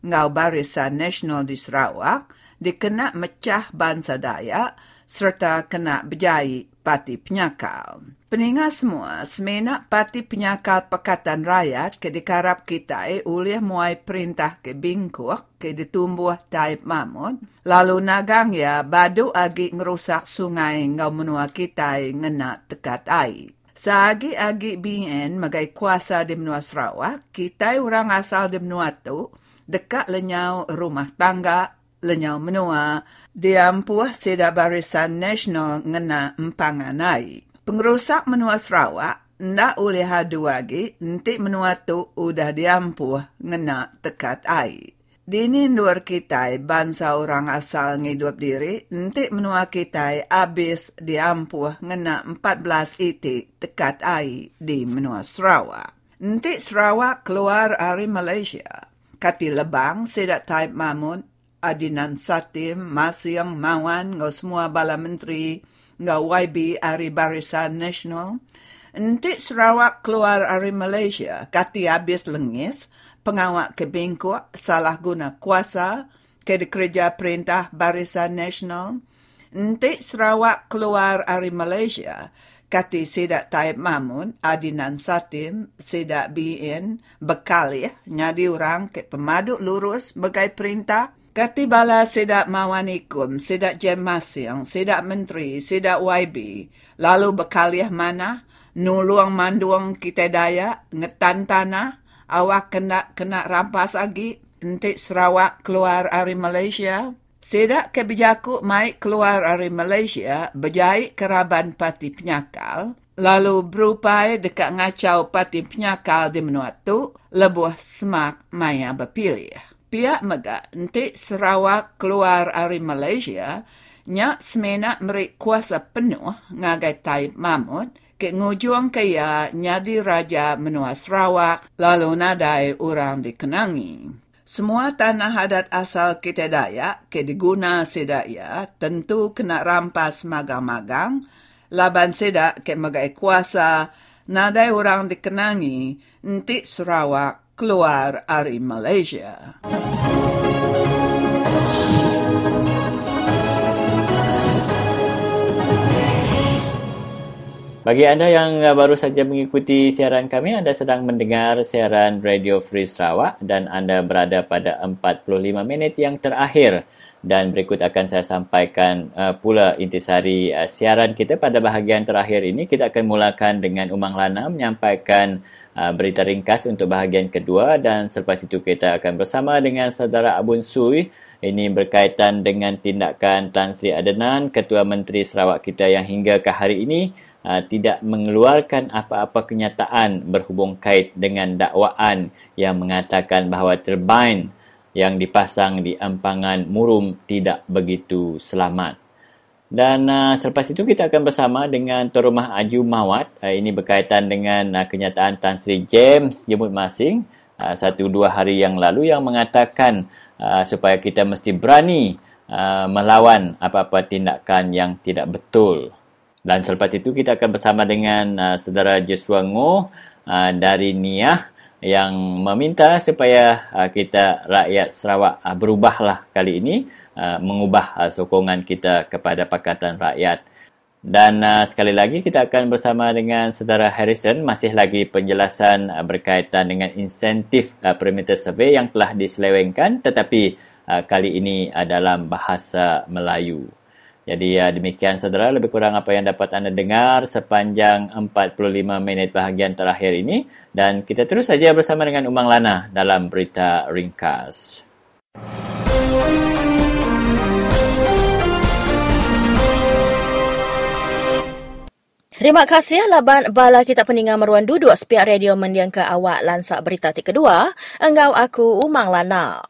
ngau barisan nasional di Sarawak, dikena mecah bangsa Dayak, serta kena berjaya parti penyakal. Peningat semua, semenak parti penyakal Pekatan Rakyat ke dikarap kita oleh muai perintah ke bingkuk ke ditumbuh taib mamut, lalu nagang ya badu agi ngerusak sungai ngau menua kita ngena tekat air. Sagi-agi BN magai kuasa di menua Sarawak, kita orang asal di menua tu dekat lenyau rumah tangga lenyau menua diampuh sedak barisan nasional ngena empangan Pengerusak menua Sarawak ndak oleh hadu lagi nanti menua tu udah diampuh ngena tekat air. Dini luar kita bangsa orang asal ngidup diri, nanti menua kita habis diampuh ngena 14 iti tekat air di menua Sarawak. Nanti Sarawak keluar dari Malaysia. Kati lebang sedak taib mamun, adinan satim, masyang mawan, ngau semua bala menteri, nga YB ari Barisan Nasional. Nanti Sarawak keluar dari Malaysia, kati habis lengis, pengawak ke Bengkok salah guna kuasa ke kerja perintah Barisan Nasional. Nanti Sarawak keluar dari Malaysia, kati sedak Taib Mamun, Adinan Satim, sedak BN, bekalih, nyadi orang ke pemaduk lurus bagai perintah, Kati bala sedak mawanikum, sedak jem masyang, sedak menteri, sedak YB, lalu bekaliah mana, nuluang manduang kita daya, ngetan tanah, awak kena kena rampas lagi, nanti Sarawak keluar dari Malaysia. Sedak kebijaku mai keluar dari Malaysia, berjaya keraban pati penyakal, lalu berupaya dekat ngacau pati penyakal di menua tu, lebuh semak maya berpilih pihak mega nanti Sarawak keluar dari Malaysia, nya semena merik kuasa penuh ngagai taib mamut, ke ngujung kaya nyadi raja menua Sarawak, lalu nadai orang dikenangi. Semua tanah adat asal kita Dayak ke diguna sedaya tentu kena rampas magang-magang, laban sedak ke magai kuasa, nadai orang dikenangi, nanti Sarawak keluar dari Malaysia. Bagi anda yang baru saja mengikuti siaran kami, anda sedang mendengar siaran Radio Free Sarawak dan anda berada pada 45 minit yang terakhir. Dan berikut akan saya sampaikan uh, pula intisari uh, siaran kita pada bahagian terakhir ini. Kita akan mulakan dengan Umang Lana menyampaikan uh, berita ringkas untuk bahagian kedua dan selepas itu kita akan bersama dengan saudara Abun Sui ini berkaitan dengan tindakan Tan Sri Adenan, Ketua Menteri Sarawak kita yang hingga ke hari ini uh, tidak mengeluarkan apa-apa kenyataan berhubung kait dengan dakwaan yang mengatakan bahawa turbin yang dipasang di empangan Murum tidak begitu selamat. Dan uh, selepas itu kita akan bersama dengan Tuan Rumah Aju Mawat. Uh, ini berkaitan dengan uh, kenyataan Tan Sri James Jemut Masing uh, satu dua hari yang lalu yang mengatakan uh, supaya kita mesti berani uh, melawan apa-apa tindakan yang tidak betul. Dan selepas itu kita akan bersama dengan uh, saudara Joshua Ngo uh, dari Niah yang meminta supaya uh, kita rakyat Sarawak uh, berubahlah kali ini uh, mengubah uh, sokongan kita kepada Pakatan Rakyat. Dan uh, sekali lagi kita akan bersama dengan saudara Harrison masih lagi penjelasan uh, berkaitan dengan insentif uh, perimeter survey yang telah diselewengkan tetapi uh, kali ini uh, dalam bahasa Melayu. Jadi uh, demikian saudara lebih kurang apa yang dapat anda dengar sepanjang 45 minit bahagian terakhir ini dan kita terus saja bersama dengan Umang Lana dalam berita ringkas. Terima kasih laban bala kita peningan meruan duduk sepiak radio mendiang ke awak lansak berita ti kedua. Enggau aku Umang Lana.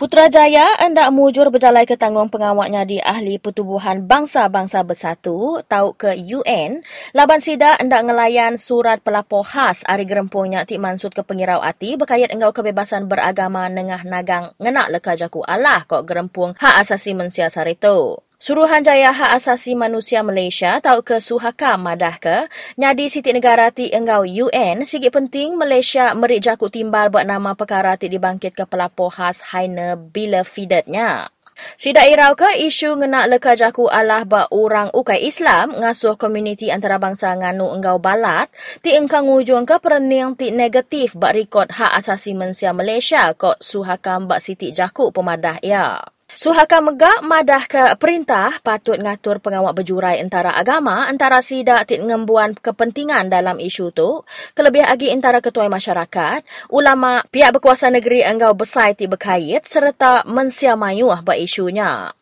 Putrajaya hendak mujur berjalai ke tanggung pengawaknya di Ahli Pertubuhan Bangsa-Bangsa Bersatu tau ke UN. Laban sida hendak ngelayan surat pelapor khas hari gerempungnya ti mansut ke pengirau ati berkait engkau kebebasan beragama nengah nagang ngenak leka jaku Allah kok gerempung hak asasi mensiasar itu. Suruhanjaya Hak Asasi Manusia Malaysia tau ke Suhaka madah ke nyadi siti negara ti enggau UN sigi penting Malaysia merik jakut timbal buat nama perkara ti dibangkit ke pelapor khas Haina bila fidetnya. Sida irau ke isu ngenak leka jaku Allah ba orang ukai Islam ngasuh komuniti antarabangsa nganu enggau balat ti engkang ngujung ke perening ti negatif ba rekod hak asasi manusia Malaysia kok suhakam ba siti jaku pemadah ya. Suhaka megak madah ke perintah patut ngatur pengawak berjurai antara agama antara sida tit ngembuan kepentingan dalam isu tu kelebih lagi antara ketua masyarakat ulama pihak berkuasa negeri enggau besai ti berkait serta mensiamayuh ba isunya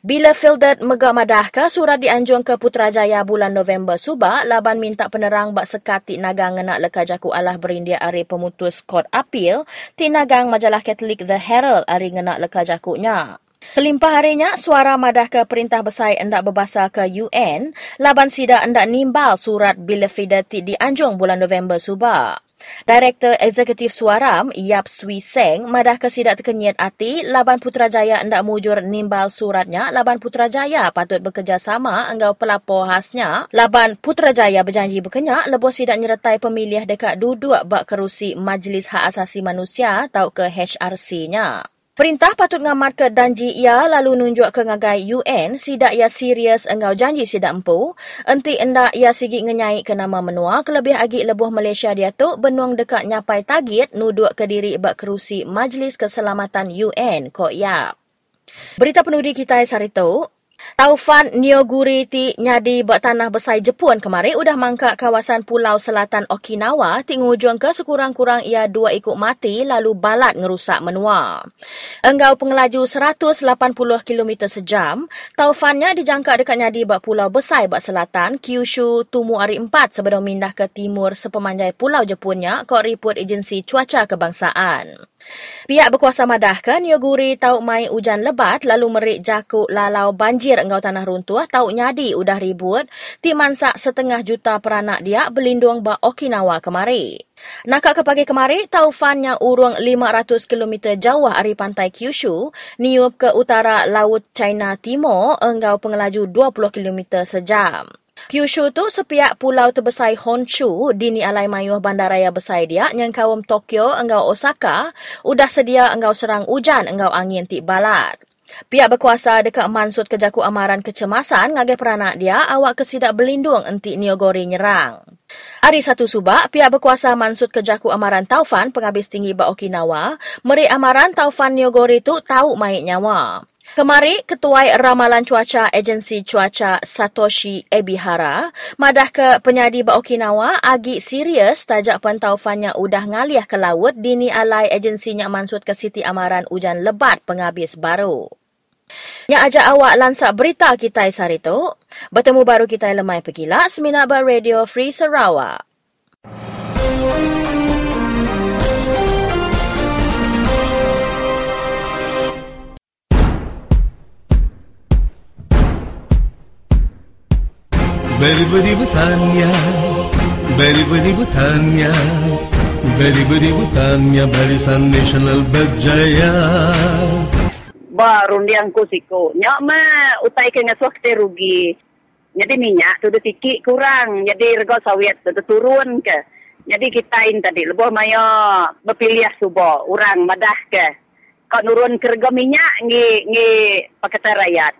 bila Fildet megak madah ke surat dianjung ke Putrajaya bulan November suba laban minta penerang bak sekati nagang ngenak leka jaku Allah berindia ari pemutus kod apil ti nagang majalah Katolik The Herald ari ngenak leka jakunya. Kelimpah harinya, suara madah ke perintah besar endak berbahasa ke UN, laban sida endak nimbal surat bila fidati di Anjung bulan November suba. Direktur Eksekutif Suaram, Yap Sui Seng, madah ke sidak terkenyat hati, Laban Putrajaya hendak mujur nimbal suratnya, Laban Putrajaya patut bekerjasama enggau pelapor khasnya. Laban Putrajaya berjanji berkenyak, lebih sidak nyertai pemilih dekat duduk bak kerusi Majlis Hak Asasi Manusia atau ke HRC-nya. Perintah patut ngamat ke danji ia lalu nunjuk ke ngagai UN sidak ia serius engau janji sidak empu. Enti endak ia sigi ngenyai ke nama menua kelebih agi lebuh Malaysia dia tu benuang dekat nyapai target nuduk ke diri bak kerusi Majlis Keselamatan UN ko ya. Berita penudi kita hari tu, Taufan Nioguri ti nyadi buat tanah besar Jepun kemarin udah mangkak kawasan pulau selatan Okinawa ti ngujung ke sekurang-kurang ia dua ikut mati lalu balat ngerusak menua. Enggau pengelaju 180 km sejam, Taufannya dijangka dekat nyadi buat pulau besar buat selatan Kyushu Tumu Ari 4 sebelum mindah ke timur sepemanjai pulau Jepunnya kok riput agensi cuaca kebangsaan. Pihak berkuasa madahkan Yoguri tahu mai hujan lebat lalu merik jakuk lalau banjir engkau tanah runtuh tahu nyadi udah ribut ti mansak setengah juta peranak dia berlindung ba Okinawa kemari. Nakak ke pagi kemari, taufannya urung 500 km jauh dari pantai Kyushu, niup ke utara Laut China Timur, enggau pengelaju 20 km sejam. Kyushu tu sepiak pulau terbesar Honshu di ni alai mayuh bandaraya besar dia yang kawam Tokyo enggau Osaka udah sedia enggau serang hujan enggau angin tik balat. Pihak berkuasa dekat mansut kejaku amaran kecemasan ngage peranak dia awak kesidak berlindung entik Niogori nyerang. Hari satu subak, pihak berkuasa mansut kejaku amaran Taufan penghabis tinggi ba Okinawa, meri amaran Taufan Niogori tu tahu mayit nyawa. Kemari, Ketua Ramalan Cuaca Agensi Cuaca Satoshi Ebihara madah ke penyadi ba Okinawa agi serius tajak pentaufannya udah ngaliah ke laut dini alai agensinya mansut ke Siti Amaran hujan lebat penghabis baru. Yang ajak awak lansak berita kita hari itu, bertemu baru kita lemai pegila Seminat Radio Free Sarawak. Beri-beri bertanya Beri-beri bertanya Beri-beri bertanya Barisan Nasional Berjaya. Baru dia angku siku. Nyak ma utai ke ngasuh kita rugi. Jadi minyak tu dah sikit kurang. Jadi rego sawit tu turun ke? Jadi kita ini tadi lebih maya berpilih subo orang madah ke. Kau nurun kerja minyak ngi ngi pakatan rakyat.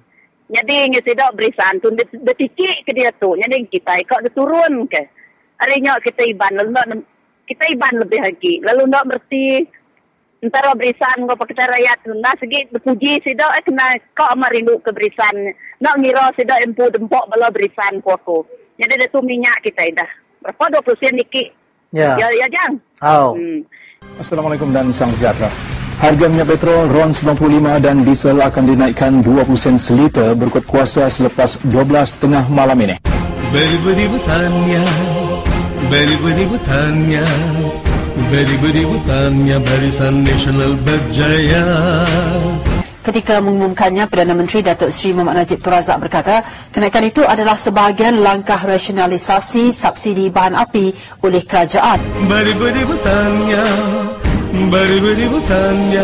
Jadi ngi sedok berisan tu detikik ke dia tu. Jadi kita kau turun ke. Harinya kita iban lalu kita iban lebih lagi. Lalu nak berti antara berisan ko pakita rakyat na segi berpuji sido eh kena kau amat rindu ke berisan. Nak ngira sido empu dempok bala berisan ko aku. Jadi ada tu minyak kita dah. Berapa 20 sen dikit. Ya. Ya, ya jang. Oh. Hmm. Assalamualaikum dan salam sejahtera. Harga minyak petrol RON 95 dan diesel akan dinaikkan 20 sen seliter berikut kuasa selepas 12 tengah malam ini. Beri-beri bertanya, beri-beri bertanya, beri-beri bertanya Barisan Nasional Berjaya. Ketika mengumumkannya, Perdana Menteri Datuk Seri Muhammad Najib Tun Razak berkata, kenaikan itu adalah sebahagian langkah rasionalisasi subsidi bahan api oleh kerajaan. Beri-beri bertanya, beri-beri bertanya,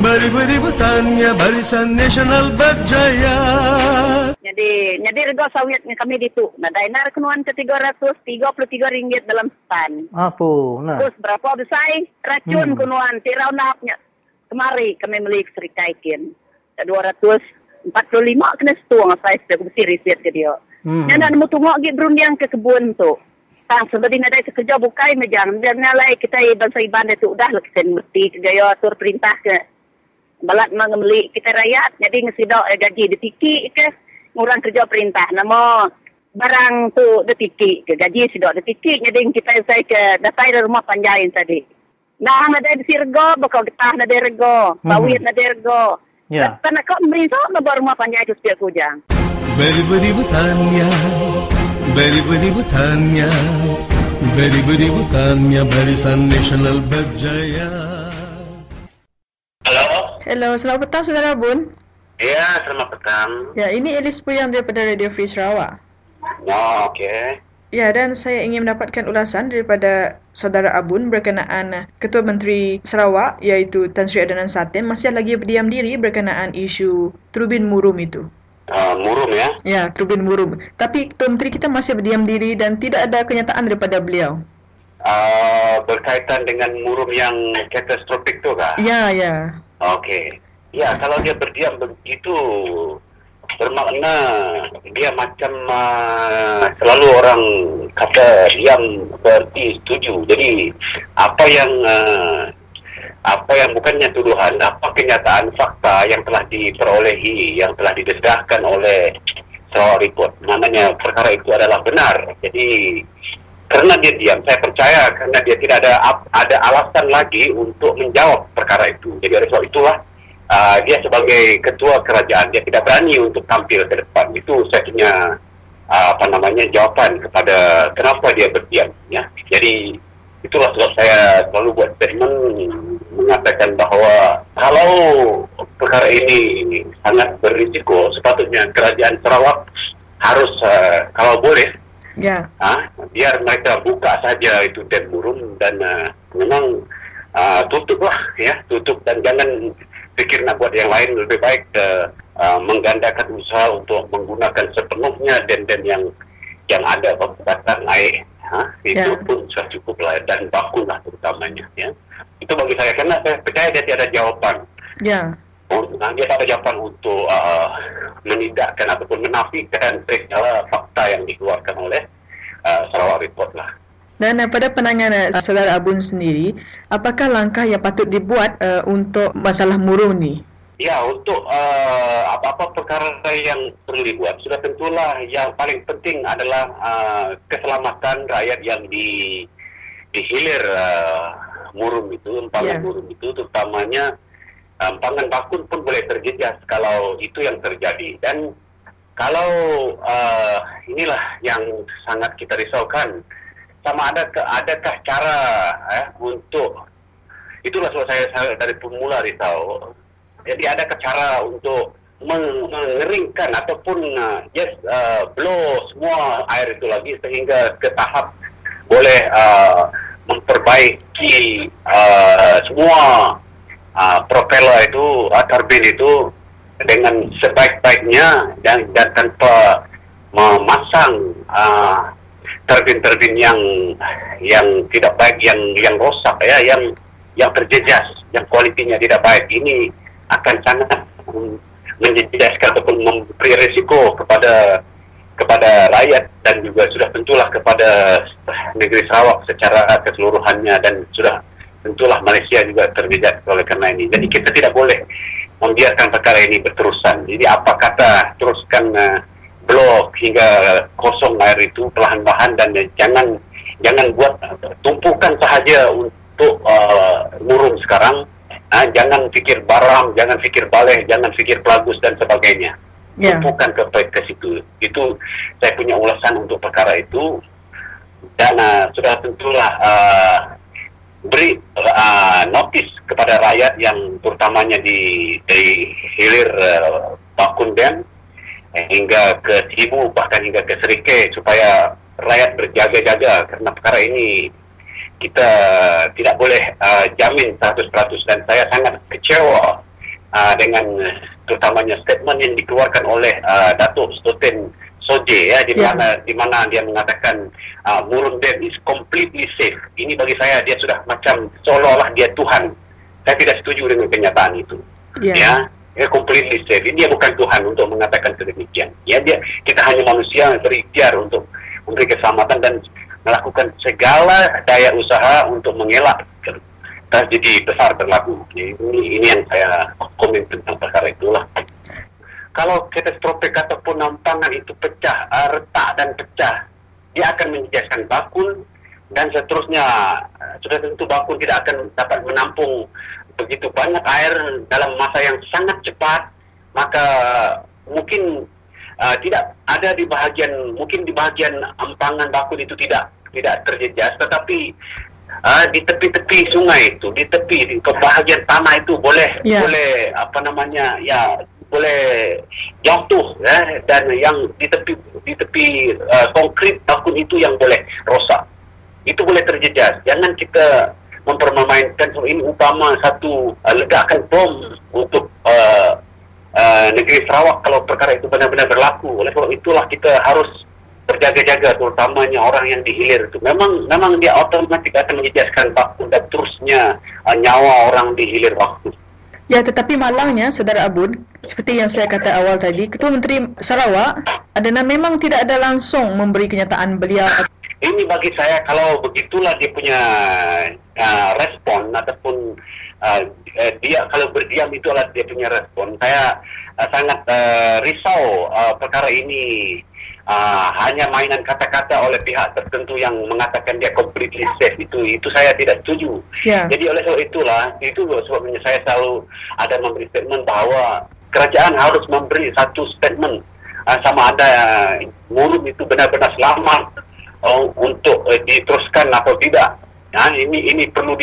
beri-beri bertanya Barisan Nasional Berjaya. Jadi, jadi rego sawit yang kami ditu. Nah, dainar kenuan ke 333 ringgit dalam setan. Apa? Nah. Terus berapa besar racun Hmm. kenuan tirau napnya. Kemari kami beli serikaikin. 245 kena setuang saya sudah mesti riset ke dia. Hmm. Yang nak nemu tunggu lagi berundiang ke kebun tu. Tang sebab ini ada kerja bukai mejang. Dan nalai kita bangsa iban itu dah lah kita mesti gaya atur perintah ke. Balat mengemeli kita rakyat. Jadi ngesidok eh, gaji detiki ke. Ngurang kerja perintah. Nama barang tu detiki ke. Gaji sidok detiki. Jadi kita saya ke datai dari rumah panjain tadi. Nah, ada di sirgo, bakal getah na dergo, bawit na dergo. Ya. Tanah kau merisa na baru rumah panjang itu setiap kujang. Beri-beri bertanya, beri-beri bertanya, beri-beri bertanya Barisan Nasional Berjaya. Hello, selamat petang Saudara Bun. Ya, selamat petang. Ya, ini Elis Puyang daripada Radio Free Sarawak. Oh, okey. Ya, dan saya ingin mendapatkan ulasan daripada Saudara Abun berkenaan Ketua Menteri Sarawak iaitu Tan Sri Adnan Satem masih lagi berdiam diri berkenaan isu turbin murum itu. Uh, murum ya. Ya, turbin murum. Tapi Ketua Menteri kita masih berdiam diri dan tidak ada kenyataan daripada beliau. Uh, berkaitan dengan murum yang katastrofik tu kah? Ya, ya. Okey. Ya, kalau dia berdiam begitu bermakna dia macam uh, selalu orang kata diam berarti setuju. Jadi apa yang uh, apa yang bukannya tuduhan, apa kenyataan fakta yang telah diperolehi, yang telah didedahkan oleh Sarawak Report. Maknanya perkara itu adalah benar. Jadi kerana dia diam, saya percaya kerana dia tidak ada ada alasan lagi untuk menjawab perkara itu. Jadi oleh sebab itulah uh, dia sebagai ketua kerajaan dia tidak berani untuk tampil ke depan. Itu saya punya uh, apa namanya jawapan kepada kenapa dia berdiam. Ya, jadi itulah sebab saya selalu buat statement mengatakan bahawa kalau perkara ini sangat berisiko, sepatutnya kerajaan Sarawak harus uh, kalau boleh Ya. Ah, biar mereka buka saja itu dam burung dan uh, memang uh, tutuplah ya, tutup dan jangan fikir nak buat yang lain lebih baik uh, uh, menggandakan usaha untuk menggunakan sepenuhnya dam-dam yang yang ada pembatasan air. Ha, itu Ya. pun sudah cukup lah dan baku lah terutamanya ya. Itu bagi saya kerana saya percaya dia tiada jawapan. Ya. Oh, nah, dia tak ada jawapan untuk uh, menidakkan ataupun menafikan segala fakta yang dikeluarkan oleh uh, Sarawak Report lah. Dan uh, pada pandangan uh, Saudara Abun sendiri, apakah langkah yang patut dibuat uh, untuk masalah murum ni? Ya, untuk uh, apa-apa perkara yang perlu dibuat, sudah tentulah yang paling penting adalah uh, keselamatan rakyat yang di di hilir uh, murum itu, empangan Ya. murum itu, terutamanya um, pangan bakun pun boleh terjejas kalau itu yang terjadi. Dan kalau uh, inilah yang sangat kita risaukan, sama ada adakah cara eh, untuk itulah saya, saya dari pemula risau. Jadi adakah cara untuk meng- mengeringkan ataupun uh, yes uh, blow semua air itu lagi sehingga ke tahap boleh uh, memperbaiki uh, semua uh, propeller itu, uh, turbin itu dengan sebaik-baiknya dan, dan tanpa memasang uh, terbin-terbin yang yang tidak baik, yang yang rosak ya, yang yang terjejas, yang kualitinya tidak baik. Ini akan sangat menjejaskan ataupun memberi risiko kepada kepada rakyat dan juga sudah tentulah kepada negeri Sarawak secara keseluruhannya dan sudah tentulah Malaysia juga terjejas oleh kerana ini. Jadi kita tidak boleh membiarkan perkara ini berterusan. Jadi apa kata teruskan uh, blok hingga kosong air itu perlahan-lahan dan uh, jangan jangan buat tumpukan sahaja untuk uh, murung sekarang. Uh, jangan fikir baram, jangan fikir baleh, jangan fikir pelagus dan sebagainya. Ya. Tumpukan ke, ke situ. Itu saya punya ulasan untuk perkara itu. Dan uh, sudah tentulah uh, beri uh, notis kepada rakyat yang terutamanya di dari hilir uh, hingga ke Sibu bahkan hingga ke Serike supaya rakyat berjaga-jaga kerana perkara ini kita tidak boleh uh, jamin 100% dan saya sangat kecewa uh, dengan terutamanya statement yang dikeluarkan oleh uh, Datuk Stoten Soje ya di Ya. mana di mana dia mengatakan uh, Murun Dam is completely safe. Ini bagi saya dia sudah macam seolah-olah dia Tuhan. Saya tidak setuju dengan kenyataan itu. Ya. Ya, dia completely safe. Dia bukan Tuhan untuk mengatakan sedemikian. Ya dia kita hanya manusia yang berikhtiar untuk memberi keselamatan dan melakukan segala daya usaha untuk mengelak. Tragedi besar berlaku. Ini, ini yang saya komen tentang perkara itulah. Kalau katastrofik ataupun nampangan itu pecah, uh, retak dan pecah, dia akan menjejaskan bakul dan seterusnya. Uh, sudah tentu bakul tidak akan dapat menampung begitu banyak air dalam masa yang sangat cepat, maka mungkin uh, tidak ada di bahagian mungkin di bahagian empangan bakul itu tidak tidak terjejas, tetapi uh, di tepi-tepi sungai itu, di tepi di ke bahagian tanah itu boleh Ya. boleh apa namanya ya boleh jatuh ya dan yang di tepi di tepi uh, konkrit bakun itu yang boleh rosak. Itu boleh terjejas. Jangan kita mempermainkan so ini umpama satu uh, ledakan bom untuk uh, uh, negeri Sarawak kalau perkara itu benar-benar berlaku. Oleh sebab itulah kita harus berjaga-jaga terutamanya orang yang di hilir itu. Memang memang dia otomatik akan menjejaskan bakun dan terusnya uh, nyawa orang di hilir waktu. Ya, tetapi malangnya, Saudara Abud, seperti yang saya kata awal tadi, Ketua Menteri Sarawak adalah memang tidak ada langsung memberi kenyataan beliau. ini bagi saya kalau begitulah dia punya uh, respon ataupun uh, uh, dia kalau berdiam itu adalah dia punya respon. Saya uh, sangat uh, risau uh, perkara ini. Uh, hanya mainan kata-kata oleh pihak tertentu yang mengatakan dia completely safe itu. Itu saya tidak setuju. Ya. jadi oleh sebab itulah itu sebabnya saya selalu ada memberi statement bahawa kerajaan harus memberi satu statement. Uh, sama ada uh, murum itu benar-benar selamat uh, untuk uh, diteruskan atau tidak. Ya, ini ini perlu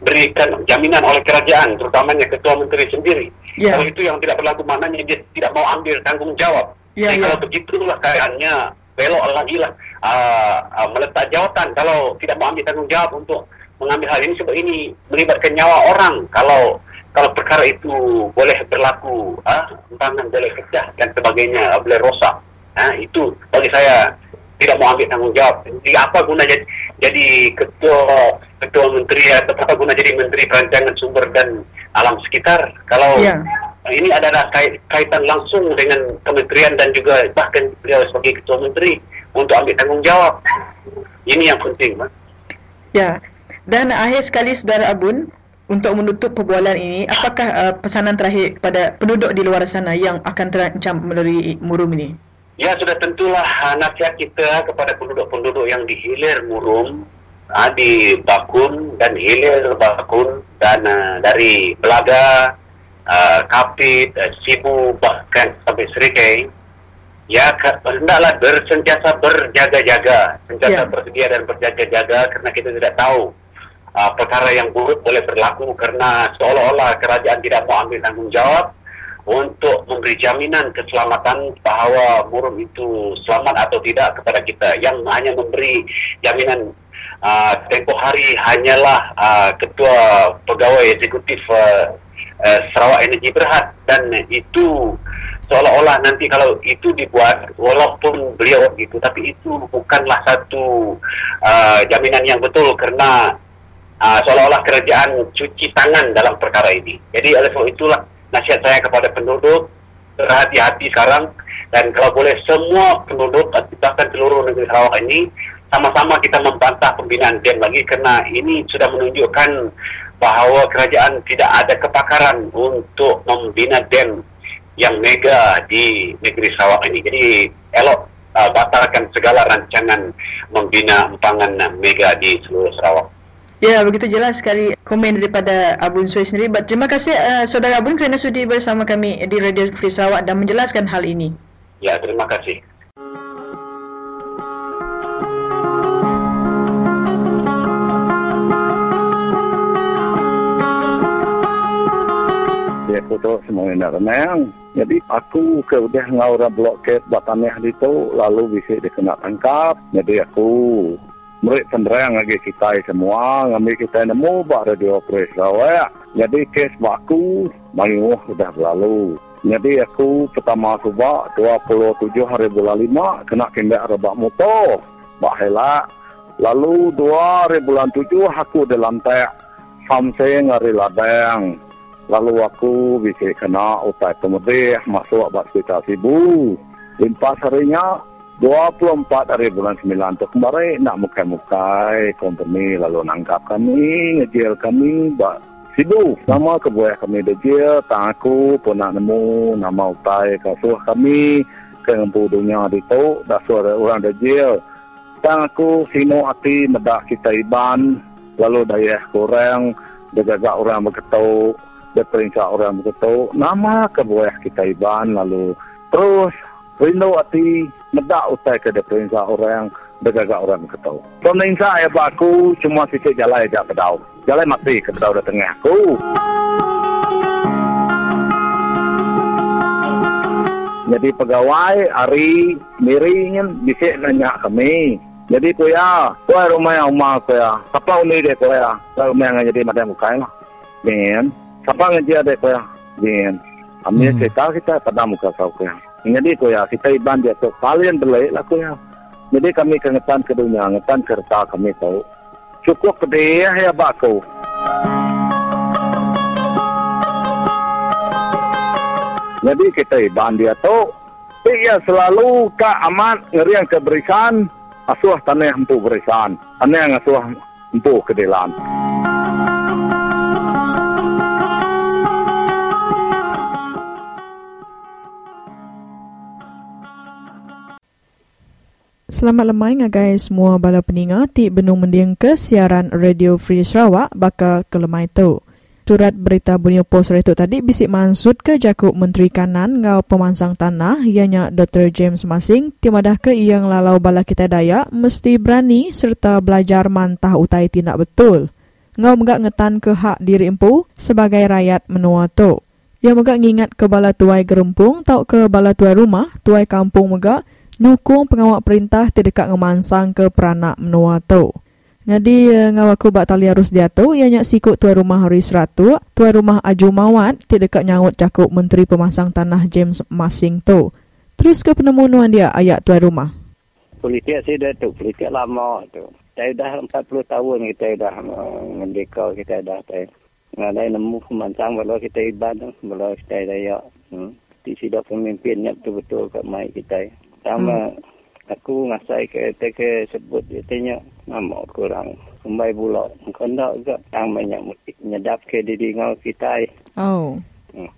diberikan jaminan oleh kerajaan, terutamanya ketua menteri sendiri. Ya. Kalau itu yang tidak berlaku maknanya dia tidak mau ambil tanggung jawab. Ya, Jadi ya. kalau begitulah keadaannya belok lagi lah uh, uh, meletak jawatan kalau tidak mau ambil tanggung jawab untuk mengambil hal ini sebab ini melibatkan nyawa orang kalau kalau perkara itu boleh berlaku ah empangan boleh pecah dan sebagainya ah, boleh rosak ah itu bagi saya tidak mau ambil tanggung jawab jadi apa guna jadi, jadi ketua ketua menteri atau apa guna jadi menteri perancangan sumber dan alam sekitar kalau Ya. ini adalah kait, kaitan langsung dengan kementerian dan juga bahkan beliau sebagai ketua menteri untuk ambil tanggung jawab. Ini yang penting, Mas. Ya. Dan akhir sekali, Saudara Abun, untuk menutup perbualan ini, apakah uh, pesanan terakhir kepada penduduk di luar sana yang akan terancam melalui murum ini? Ya sudah tentulah ah, nasihat kita kepada penduduk-penduduk yang di hilir Murum, ah, di Bakun dan hilir Bakun dan ah, dari Belaga, ah, Kapit, ah, Sibu bahkan sampai Serikai. Ya, hendaklah bersentiasa berjaga-jaga, sentiasa Ya. bersedia dan berjaga-jaga karena kita tidak tahu uh, perkara yang buruk boleh berlaku karena seolah-olah kerajaan tidak mau ambil tanggung jawab untuk memberi jaminan keselamatan bahawa murum itu selamat atau tidak kepada kita. Yang hanya memberi jaminan uh, tempoh hari hanyalah uh, ketua pegawai eksekutif uh, uh, Sarawak Energi Berhad dan itu seolah-olah nanti kalau itu dibuat walaupun beliau itu tapi itu bukanlah satu uh, jaminan yang betul kerana uh, seolah-olah kerajaan cuci tangan dalam perkara ini. Jadi oleh sebab itulah nasihat saya kepada penduduk berhati-hati sekarang dan kalau boleh semua penduduk bahkan seluruh negeri Sarawak ini sama-sama kita membantah pembinaan dam lagi kerana ini sudah menunjukkan bahawa kerajaan tidak ada kepakaran untuk membina dam yang mega di negeri Sarawak ini. Jadi elok uh, batalkan segala rancangan membina empangan mega di seluruh Sarawak. Ya, begitu jelas sekali komen daripada Abun Sui sendiri. But, terima kasih uh, Saudara Abun kerana sudi bersama kami di Radio Free Sarawak dan menjelaskan hal ini. Ya, terima kasih. Dia kutuk semua nak renang. Jadi aku ke udah ngau orang blokade batannya itu lalu bisa dikena tangkap. Jadi aku Mereka penderang lagi kita semua, ngambil kita nemu bak radio press Sarawak. Jadi kes baku, banyu sudah berlalu. Jadi aku pertama aku bak 27 hari bulan 5, kena kindak rebak motor. Bak helak. Lalu 2 hari bulan 7 aku di lantai Samseng hari ladang. Lalu aku bisa kena utai pemedih masuk bak sekitar sibu. Limpas harinya 24 hari bulan 9 tu kemarin nak mukai-mukai company lalu nangkap kami, ngejil kami, bak sibu. Nama kebuah kami dejil, tak aku pun nak nemu nama utai kasuh kami ke ngempu dunia di tu, dah suara orang dejil. Tak aku sino hati medak kita iban, lalu daya kurang, degagak orang berketuk, berperintah orang berketuk, nama kebuah kita iban, lalu terus rindu hati medak utai ke depan orang bergagak orang ketau. Soalnya insya ya aku cuma sikit jalan aja kedau. Jalan mati ke kedau dah tengah aku. Jadi pegawai hari miringin bisa nanya kami. Jadi kuya, kuya rumah yang rumah kuya. Siapa uni deh kuya? Kuya rumah yang jadi mata muka lah. Ben, siapa ngejia deh kuya? Ben, kami hmm. cerita kita pada muka kau kuya. Jadi ko ya kita iban dia tu kalian belai lah ko ya. Jadi kami kengetan ke dunia, ngetan kereta kami tahu. Cukup kedai ya bako. Jadi kita iban dia tu. Ia selalu ka amat ngeri yang keberisan. Asuh tanah untuk berisan. Tanah yang asuh untuk kedelan. Selamat lemai ngagai semua bala peninga ti benung mendiang ke siaran Radio Free Sarawak baka ke lemai tu. Surat berita bunyi pos itu tadi bisik mansud ke jakuk Menteri Kanan ngau pemansang tanah ianya Dr. James Masing timadah ke yang lalau bala kita daya mesti berani serta belajar mantah utai tindak betul. Ngau megak ngetan ke hak diri empu sebagai rakyat menua tu. Ia megak ngingat ke bala tuai gerempung tau ke bala tuai rumah, tuai kampung megak nukung pengawak perintah tidak ngemansang ke peranak menua tu. Jadi eh, ngawaku bak tali harus dia tu, ia nyak sikut tuan rumah hari seratu, tuan rumah Aju Mawat tidak nyawut cakup Menteri Pemasang Tanah James Masing tu. Terus ke penemuan dia ayat tuan rumah. Politik saya dah tu, politik lama tu. Saya dah 40 tahun kita dah mendeka, kita dah tu. Ngadai nemu pemansang kalau kita ibadah, kalau kita daya. Hmm. Di sidak pemimpinnya betul-betul kat mai kita sama hmm. aku ngasai ke ke sebut dia tanya nama kurang. Kembali pula. Kena juga yang banyak nyedap ke diri ngau kita oh. Hmm.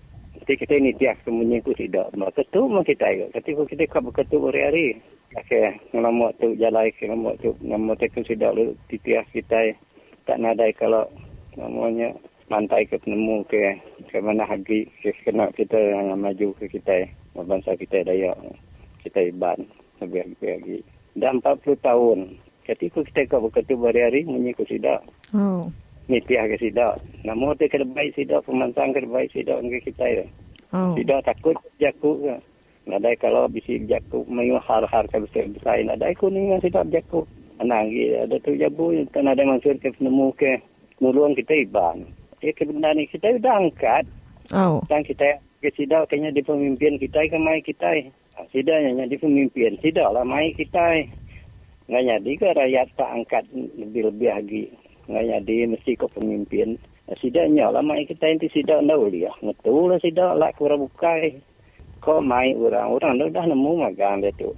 Jadi kita ini tiap kemudian ku tidak. Maka tu mah kita juga ketika kita kau bekerja hari-hari Okay, nama tu jalan ke nama tu nama tu kan sudah lu titiah kita tak nadai kalau namanya mantai ke penemu ke ke mana hagi ke kena kita yang maju ke kita bangsa kita daya kita iban lebih lagi. Dan 40 tahun. Ketika kita kau bekerja berhari-hari, menyikut sidak. Oh. Ni pihak ke sidak. Namun kita kena baik sidak, pemantang kena baik sidak dengan kita. Ya. Oh. Sidak takut jakuk. Ya. Nadai kalau bisi jakuk, mayu har-har ke besar-besar. Nadai kuning dengan sidak jakuk. Anang, ada tu jabu yang tak ada maksud ke penemu ke nuluang kita iban. Ya kebenaran kita sudah angkat. Oh. Dan kita ke sidak kayaknya di pemimpin kita ke mai kita. Ha, sidaknya di pemimpin. Sidaklah mai kita. Nggak jadi ke rakyat tak angkat lebih-lebih lagi. Nggak jadi mesti ke pemimpin. Ha, sidaknya lah mai kita inti sidak dah boleh. Ngetul lah sidak lah kurang bukai. Kau mai orang. Orang dah, dah nemu magang dia tu.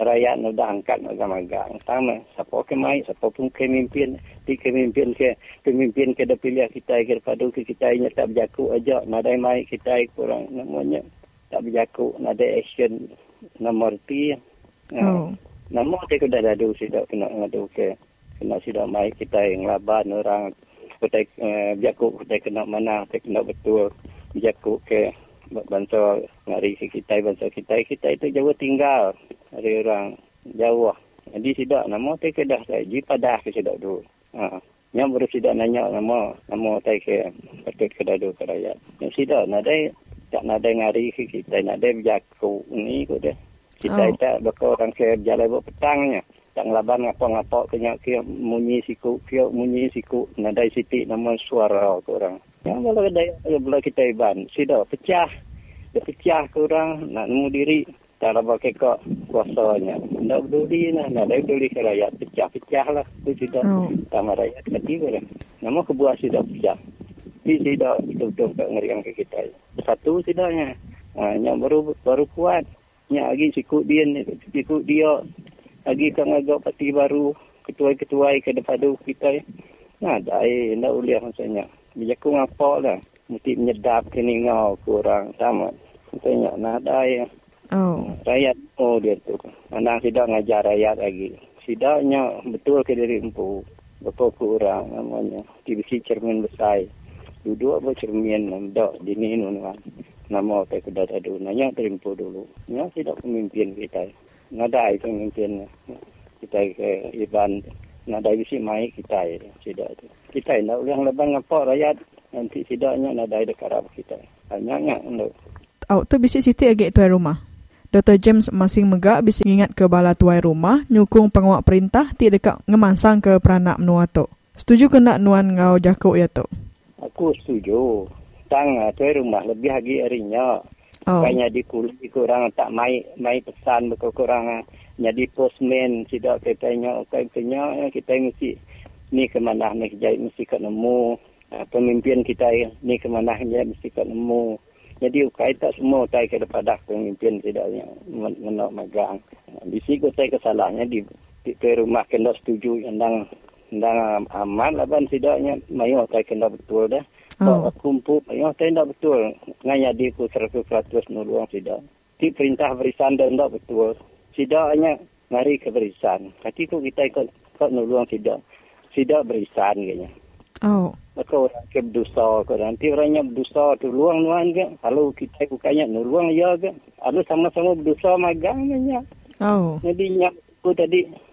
Rakyat dah, angkat magang-magang. Sama. Siapa ke mai. Siapa pun ke pemimpin. Di pemimpin ke pemimpin ke dah pilih kita ke padu ke kita ini tak berjaku aja. Nadai mai kita kurang namanya. Tak berjaku. Nadai action nomor P. Oh. Nama kita dah dadu sidak kena ngadu ke. Kena sidak mai kita yang laban orang. Kita uh, berjaku kita kena mana kita kena betul. Berjaku ke bangsa ngari ke kita bangsa kita. Kita itu jauh tinggal dari orang jauh jadi sidak nama kita dah saya jipadah ke sidak dulu. Ha. Yang baru sidak nanya nama nama tai ke patut ke dadu ke rakyat. Yang sidak nadai tak nadai ngari ke kita nadai berjaku ni ko deh kita oh. tak bakal orang ke jalan buat petangnya. Tak ngelaban ngapa-ngapa kena ke munyi siku, ke munyi siku. Nadai siti nama suara ke orang. Yang kalau ada bila kita iban, sida pecah. Dia pecah ke orang, nak nemu diri. Tak ada pakai kok kuasanya. Tak peduli lah, nak ada peduli ke rakyat. Pecah-pecah lah. Itu sida oh. sama rakyat ketiga lah. Nama kebuah sida pecah. Ini sida betul-betul ngerikan ke kita. Satu sidanya. Ha, yang baru baru kuat nya lagi sikut dia ni sikut dia lagi kan agak parti baru ketua-ketua ke depan kita nah dai nak uliah maksudnya dia ku ngapa lah mesti menyedap ke ni ngau kurang sama maksudnya nah dai Oh. Rakyat oh dia tu. Anak tidak ngajar rakyat lagi. Sidaknya betul ke diri empu. Betul ke orang namanya. TBC cermin besar. Duduk apa cermin nampak di ni nuan nama apa kuda tadu nanya terimpu dulu nya tidak pemimpin kita nada itu pemimpin kita ke iban nada isi mai kita tidak itu kita tidak boleh lebang apa rakyat nanti tidaknya nada ada karab kita hanya nya untuk Awak tu bisik siti agak tuai rumah. Dr. James masing megak bisik ingat ke bala tuai rumah nyukung penguat perintah ti dekat ngemansang ke peranak menua tu. Setuju ke nak nuan ngau jakuk ya tu? Aku setuju. Datang uh, tu rumah lebih lagi harinya. Oh. Kayaknya di kulit kurang tak mai mai pesan betul kurang uh, jadi postman tidak katanya katanya kita mesti ni ke mana ni jadi mesti ke nemu. Uh, pemimpin kita ni ke mana ni mesti ke nemu. Jadi ukai tak semua tai ke depan pemimpin tidaknya menok magang di sini saya kesalahannya di di rumah kena setuju yang dang aman lah tidaknya mayo tai kena betul dah Oh. kumpul, yang saya tidak betul. Nganya di ku seratus ratus nuluang tidak. Di perintah berisan dan tidak betul. Tidak hanya ngari ke berisan. Kati ku kita ikut, ikut nuluang tidak. Tidak berisan kayaknya. Oh. Maka orang ke berdosa ke. Nanti orangnya berdosa tu luang nuan ke. Kalau kita bukanya nuluang ya ke. Ada sama-sama berdosa magang kayaknya. Oh. Jadi nyak tadi.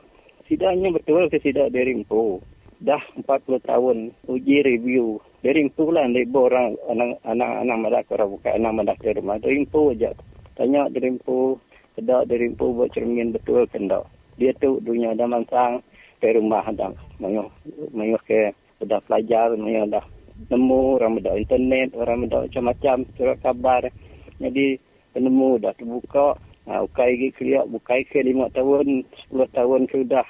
Sidaknya betul ke sidak dari empu. Dah 40 tahun uji review. Dari info lah dari orang anak anak anak madak orang bukan anak madak di rumah. Info aja tanya dari info ada dari info buat cermin betul kena dia tu dunia ada mansang di rumah ada mayu ke ada pelajar mayu ada nemu orang ada internet orang ada macam-macam surat kabar jadi penemu dah terbuka Ha, ukai lagi keliak, bukai ke lima tahun, sepuluh tahun ke sudah,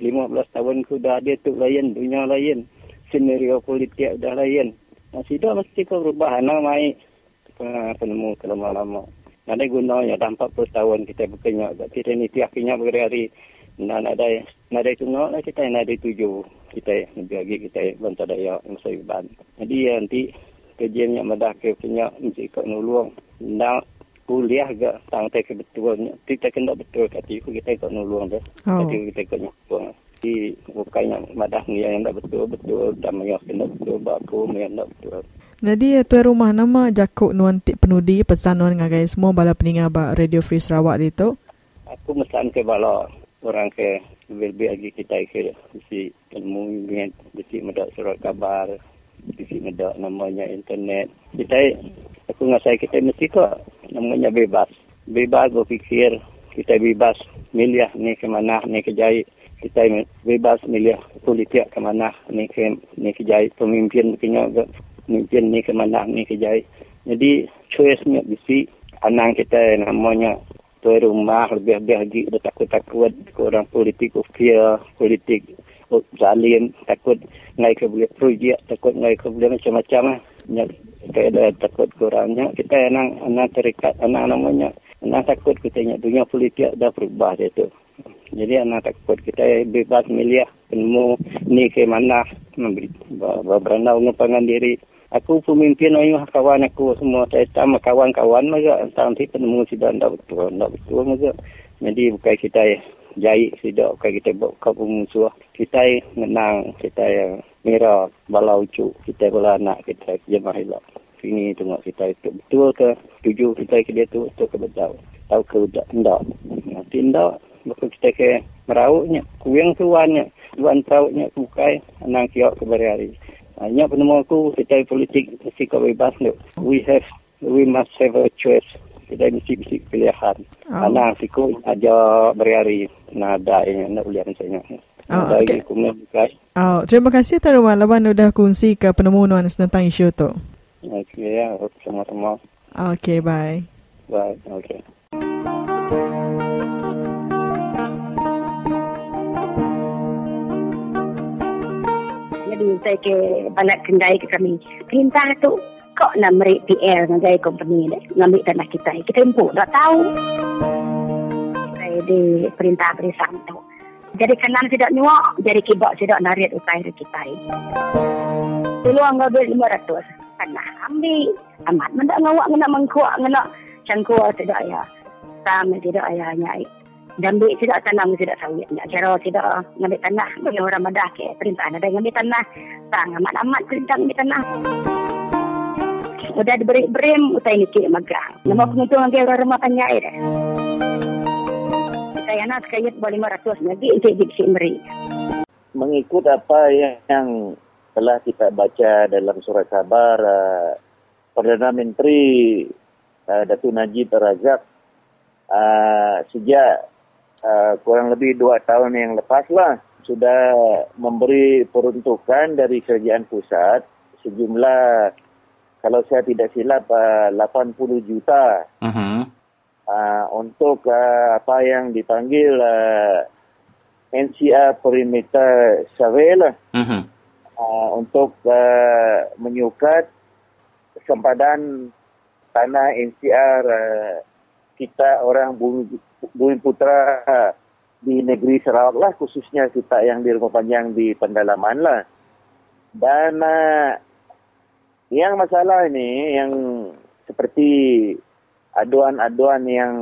lima belas tahun ke sudah, dia tu lain, dunia lain senario politik dah lain. Nah, sudah mesti kau berubah. Anak mai penemu ke lama-lama. Ada gunanya dah 40 tahun kita bekerja. Kita ni tiap kinya berhari. Nah, ada ada tengok lah kita ada tujuh kita lebih lagi kita bantu daya masa iban. Jadi nanti kerjanya madah ke punya mesti kau nulung. Nah, kuliah gak tang ke betul. Kita kena betul kati kita kau nulung dah. Oh. Kati kita kau nulung di bukannya madah ni yang tak betul betul dan yang kena betul baku yang tak betul. Jadi tuan rumah nama Jakuk Nuan Tik Penudi pesan Nuan ngagai semua bala peningat ba Radio Free Sarawak itu. Aku pesan ke bala orang ke lebih lagi kita ke si ilmu ingat si medak surat kabar si medak namanya internet. Kita aku ngasai kita mesti kok namanya bebas. Bebas berfikir kita bebas milih ni ke mana ni ke jahit. Kita bebas milih politik ke mana ni ke ni ke jahit. Pemimpin punya pemimpin ni ke mana ni ke jahit. Jadi choice-nya bisi anang kita namanya tuai rumah lebih-lebih lagi takut-takut orang politik fear politik zalim takut ngai ke boleh projek takut ngai ke boleh macam-macam lah. Nya, kita ada takut kurangnya kita anang anang terikat anang namanya anang takut kita ingat dunia politik dah berubah dia tu. Jadi anak takut kita bebas milih penemu ni ke mana. Memberi berenau ngepangan diri. Aku pemimpin ayuh kawan aku semua. Saya sama kawan-kawan mereka. Nanti penemu sudah tidak betul tidak betul mereka. Jadi bukan kita jahit sudah bukan kita buat kau musuh kita menang kita yang merah balau cu kita bola anak kita jemaah hilang ini tengok kita itu. Betul ke? Tuju kita ke dia tu betul ke betul? Tahu ke tidak tidak nanti tidak Maka kita ke merauknya, kuyang tuannya, tuan perauknya bukai, anang kiok ke hari. Hanya penemu aku, kita politik mesti kau bebas. We have, we must have a choice. Kita mesti mesti pilihan. Oh. Siku aja hari nada ini, nak ulian saya. Oh, okay. Oh, terima kasih Tuan Rumah Laban sudah kongsi ke penemu nuan tentang isu tu. Okay, ya. Sama-sama. Okay, bye. Bye. Okay. saya ke balat kendai ke kami. Perintah tu kok nak merik PL dengan company ni. Ngambil tanah kita. Kita empuk tak tahu. Saya di perintah berisam tu. Jadi kanan tidak nyuak, jadi kibak tidak narik utai kita. Dulu anggap lima ratus. Tanah ambil. Amat mendak ngawak ngena mengkuak ngena cangkuak tidak ya. Sama tidak ayahnya dan duit tidak tanam tidak sawit nak cara tidak ngambil tanah bagi orang madah ke perintah ada ngambil tanah tang amat-amat perintah ngambil tanah udah diberi berim utai ni ke magang. Nama penguntung lagi orang rumah panjai dah. Saya nak kaya boleh 500 lagi untuk diksi meri mengikut apa yang, yang telah kita baca dalam surat kabar uh, Perdana Menteri uh, Datuk Najib Razak uh, sejak Uh, kurang lebih dua tahun yang lepas lah sudah memberi peruntukan dari kerajaan pusat sejumlah kalau saya tidak silap uh, 80 juta uh-huh. uh, untuk uh, apa yang dipanggil uh, NCR Perimeter Survey lah uh-huh. uh, untuk uh, menyukat sempadan tanah NCR uh, kita orang bumi Bumi Putra di negeri Sarawak lah khususnya kita yang di rumah panjang di pendalaman lah. Dan uh, yang masalah ini yang seperti aduan-aduan yang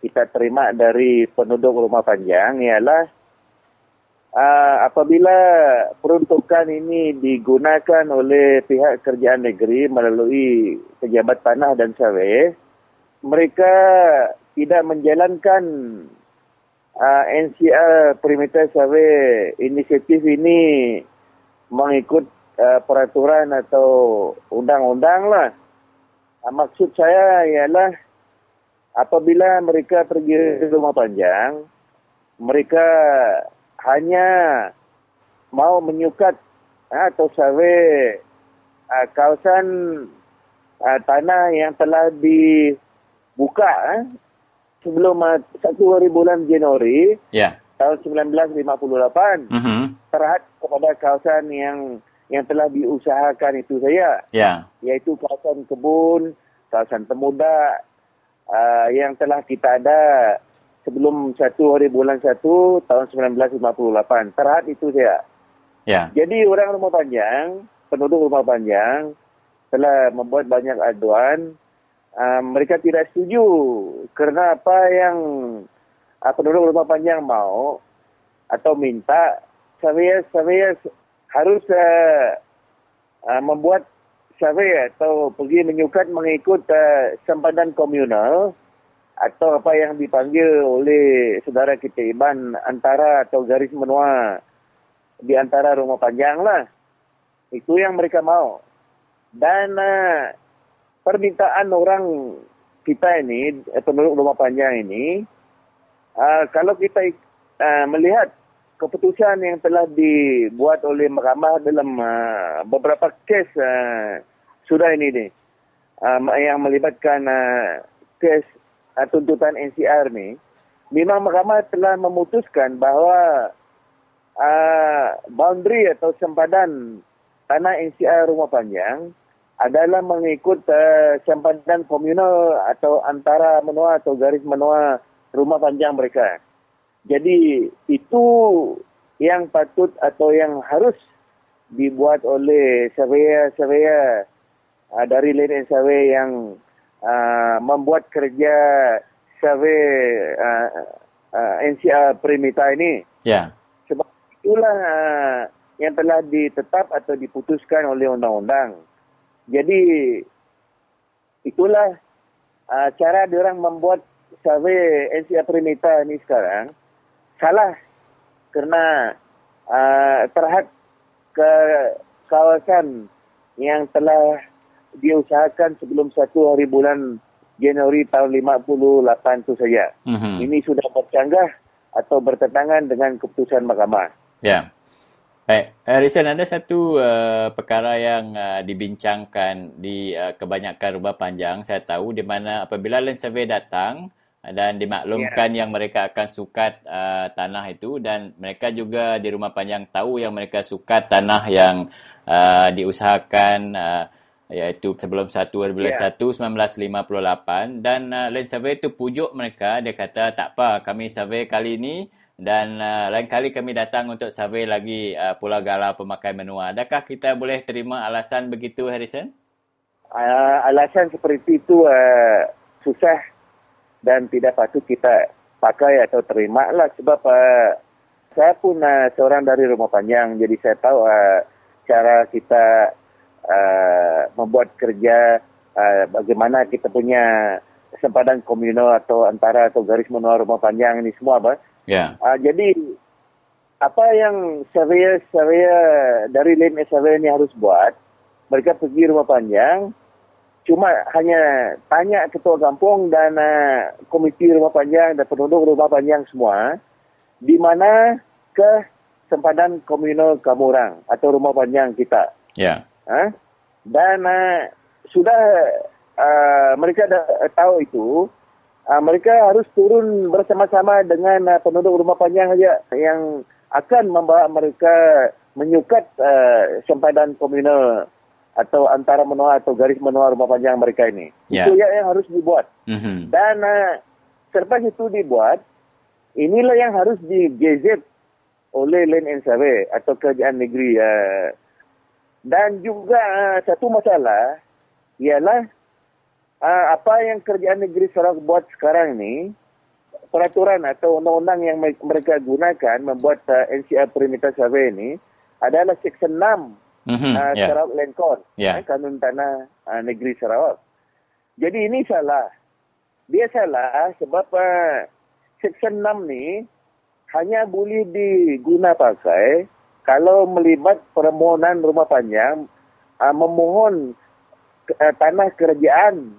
kita terima dari penduduk rumah panjang ialah uh, apabila peruntukan ini digunakan oleh pihak kerjaan negeri melalui pejabat tanah dan sawit, mereka tidak menjalankan uh, NCR Perimeter Survey inisiatif ini mengikut uh, peraturan atau undang-undang lah. Uh, maksud saya ialah apabila mereka pergi rumah panjang, mereka hanya mau menyukat uh, atau survey uh, kawasan uh, tanah yang telah dibuka uh, sebelum uh, satu hari bulan Januari yeah. tahun 1958 mm-hmm. terhad kepada kawasan yang yang telah diusahakan itu saya yeah. iaitu kawasan kebun, kawasan temuda uh, yang telah kita ada sebelum satu hari bulan satu tahun 1958 terhad itu saya. Yeah. Jadi orang rumah panjang, penduduk rumah panjang telah membuat banyak aduan uh, mereka tidak setuju kerana apa yang uh, penduduk rumah panjang mau atau minta saya saya harus uh, uh, membuat survey atau pergi menyukat mengikut uh, sempadan komunal atau apa yang dipanggil oleh saudara kita Iban antara atau garis menua di antara rumah panjang lah. Itu yang mereka mau. Dan uh, permintaan orang kita ini, penduduk rumah panjang ini, uh, kalau kita uh, melihat keputusan yang telah dibuat oleh mahkamah dalam uh, beberapa kes uh, sudah ini ni, uh, yang melibatkan uh, kes uh, tuntutan NCR ni, memang mahkamah telah memutuskan bahawa uh, boundary atau sempadan tanah NCR rumah panjang adalah mengikut uh, sempadan komunal atau antara menua atau garis menua rumah panjang mereka. Jadi itu yang patut atau yang harus dibuat oleh surveyor-surveyor uh, dari Land Survey yang uh, membuat kerja survey uh, uh, NCR Primita ini. Ya. Sebab itulah uh, yang telah ditetap atau diputuskan oleh undang-undang. Jadi itulah uh, cara diorang membuat survey NCR Primita ini sekarang salah kerana uh, terhad ke kawasan yang telah diusahakan sebelum satu hari bulan Januari tahun 58 itu saja. Mhm. Ini sudah bercanggah atau bertentangan dengan keputusan mahkamah. Ya. Baik, Harrison ada satu uh, perkara yang uh, dibincangkan di uh, kebanyakan rumah panjang. Saya tahu di mana apabila land survey datang dan dimaklumkan yeah. yang mereka akan sukat uh, tanah itu dan mereka juga di rumah panjang tahu yang mereka sukat tanah yang uh, diusahakan uh, iaitu sebelum 1 bulan Ya. 1 1958 dan uh, land survey itu pujuk mereka dia kata tak apa kami survey kali ini dan uh, lain kali kami datang untuk survey lagi uh, Pulau Galau pemakai menua. Adakah kita boleh terima alasan begitu Harrison? Uh, alasan seperti itu uh, susah dan tidak patut kita pakai atau terima lah sebab uh, saya pun uh, seorang dari rumah panjang jadi saya tahu uh, cara kita uh, membuat kerja uh, bagaimana kita punya sempadan komunal atau antara atau garis menua rumah panjang ini semua apa Ya. Uh, jadi apa yang surveyor-surveyor dari Land Survey ini harus buat, mereka pergi rumah panjang, cuma hanya tanya ketua kampung dan uh, komiti rumah panjang dan penduduk rumah panjang semua, di mana ke sempadan komunal kamu orang atau rumah panjang kita. Ya. Ha? Dan uh, sudah uh, mereka dah tahu itu, uh, mereka harus turun bersama-sama dengan uh, penduduk rumah panjang saja yang akan membawa mereka menyukat uh, sempadan komunal atau antara menua atau garis menua rumah panjang mereka ini. Ya. Itu yang, yang harus dibuat. Mhm. Dan uh, selepas itu dibuat, inilah yang harus digazet oleh Land and Survey atau kerajaan negeri. Uh, dan juga uh, satu masalah ialah uh, apa yang kerajaan negeri Sarawak buat sekarang ni, peraturan atau undang-undang yang me- mereka gunakan membuat uh, NCR Perimeter Survey ini adalah Seksyen 6 Mhm, uh, ya. Sarawak Land Code, Ya. eh, Kanun Tanah uh, Negeri Sarawak. Jadi ini salah. Dia salah sebab uh, Seksyen 6 ni hanya boleh diguna pakai kalau melibat permohonan rumah panjang uh, memohon uh, tanah kerajaan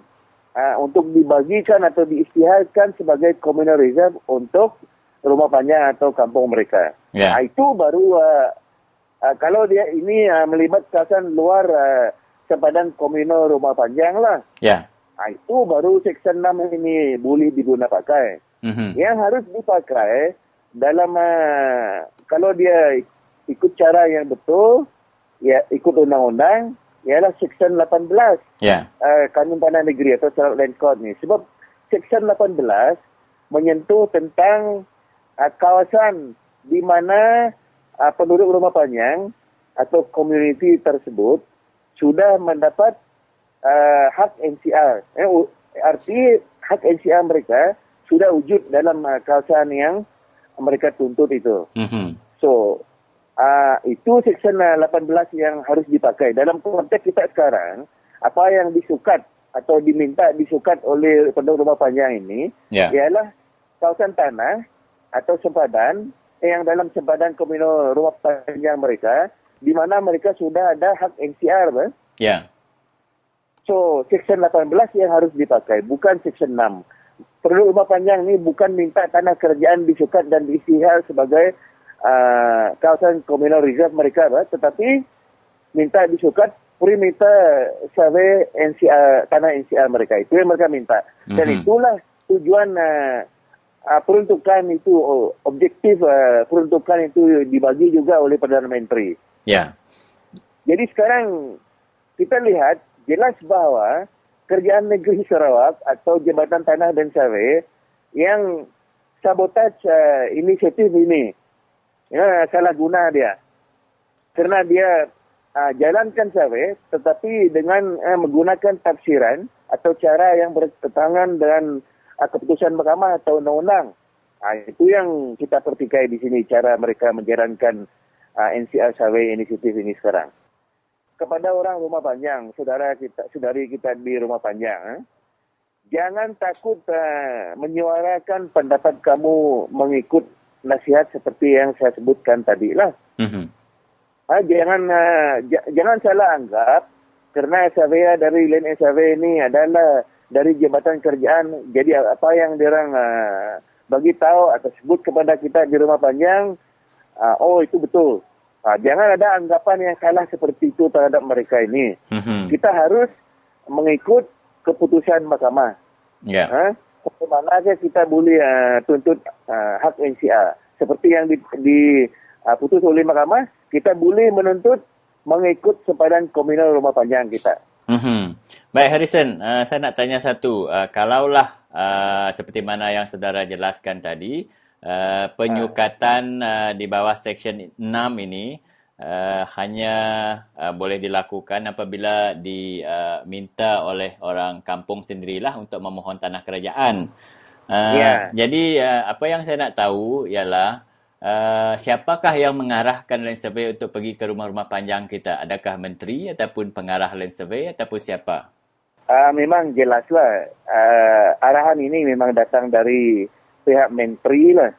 uh, untuk dibagikan atau diisytiharkan sebagai communal reserve untuk rumah panjang atau kampung mereka. Ya. Ah, itu baru uh, uh, kalau dia ini uh, melibat kawasan luar uh, sempadan komunal rumah panjang lah. Ya. Ah, itu baru Seksyen 6 ini boleh diguna pakai. Mhm. Yang harus dipakai dalam uh, kalau dia ikut cara yang betul, ya ikut undang-undang, ialah Seksyen 18 Ya. uh, Kanun Tanah Negeri atau Sarawak Land Code ni. Sebab Seksyen 18 menyentuh tentang uh, kawasan di mana uh, penduduk rumah panjang atau komuniti tersebut sudah mendapat uh, hak NCR. Eh, arti hak NCR mereka sudah wujud dalam uh, kawasan yang mereka tuntut itu. Mhm. So, uh, itu Seksyen uh, 18 yang harus dipakai. Dalam konteks kita sekarang, apa yang disukat atau diminta disukat oleh penduduk rumah panjang ini Ya. ialah kawasan tanah atau sempadan yang dalam sempadan komunal rumah panjang mereka di mana mereka sudah ada hak NCR. Ya. So, Seksyen 18 yang harus dipakai, bukan Seksyen 6. Penduduk rumah panjang ni bukan minta tanah kerajaan disukat dan diistihar sebagai uh, kawasan komunal reserve mereka, bah, tetapi minta disukat perimeter survey NCR tanah NCR mereka itu yang mereka minta dan Mhm. itulah tujuan uh, uh, peruntukan itu oh, objektif uh, peruntukan itu dibagi juga oleh Perdana Menteri. Ya. Jadi sekarang kita lihat jelas bahawa kerjaan negeri Sarawak atau Jabatan Tanah dan Survey yang sabotaj uh, inisiatif ini ya, salah guna dia. Karena dia uh, jalankan survey tetapi dengan uh, menggunakan tafsiran atau cara yang bertentangan dengan uh, keputusan mahkamah atau undang-undang. Uh, itu yang kita pertikai di sini cara mereka menjalankan uh, NCR survey inisiatif ini sekarang kepada orang rumah panjang, saudara kita, saudari kita di rumah panjang, eh? jangan takut uh, menyuarakan pendapat kamu mengikut nasihat seperti yang saya sebutkan tadi lah. Mhm. Ah, jangan uh, j- jangan salah anggap karena survey dari Len Survey ini adalah dari jabatan kerjaan. Jadi apa yang diorang uh, bagi tahu atau sebut kepada kita di rumah panjang, uh, oh itu betul. Ah, jangan ada anggapan yang salah seperti itu terhadap mereka ini. Mhm. Kita harus mengikut keputusan mahkamah. Ya. Ha? Bagaimana saja kita boleh uh, tuntut uh, hak NCR. Seperti yang diputus uh, oleh mahkamah, kita boleh menuntut mengikut sepadan komunal rumah panjang kita. Mhm. Baik Harrison, uh, saya nak tanya satu. Uh, kalaulah uh, seperti mana yang saudara jelaskan tadi, uh, penyukatan uh, di bawah Seksyen 6 ini uh, hanya uh, boleh dilakukan apabila diminta oleh orang kampung sendirilah untuk memohon tanah kerajaan. Uh, Ya. Jadi uh, apa yang saya nak tahu ialah uh, siapakah yang mengarahkan land survey untuk pergi ke rumah-rumah panjang kita? Adakah menteri ataupun pengarah land survey ataupun siapa? Uh, memang jelaslah uh, arahan ini memang datang dari pihak menteri lah.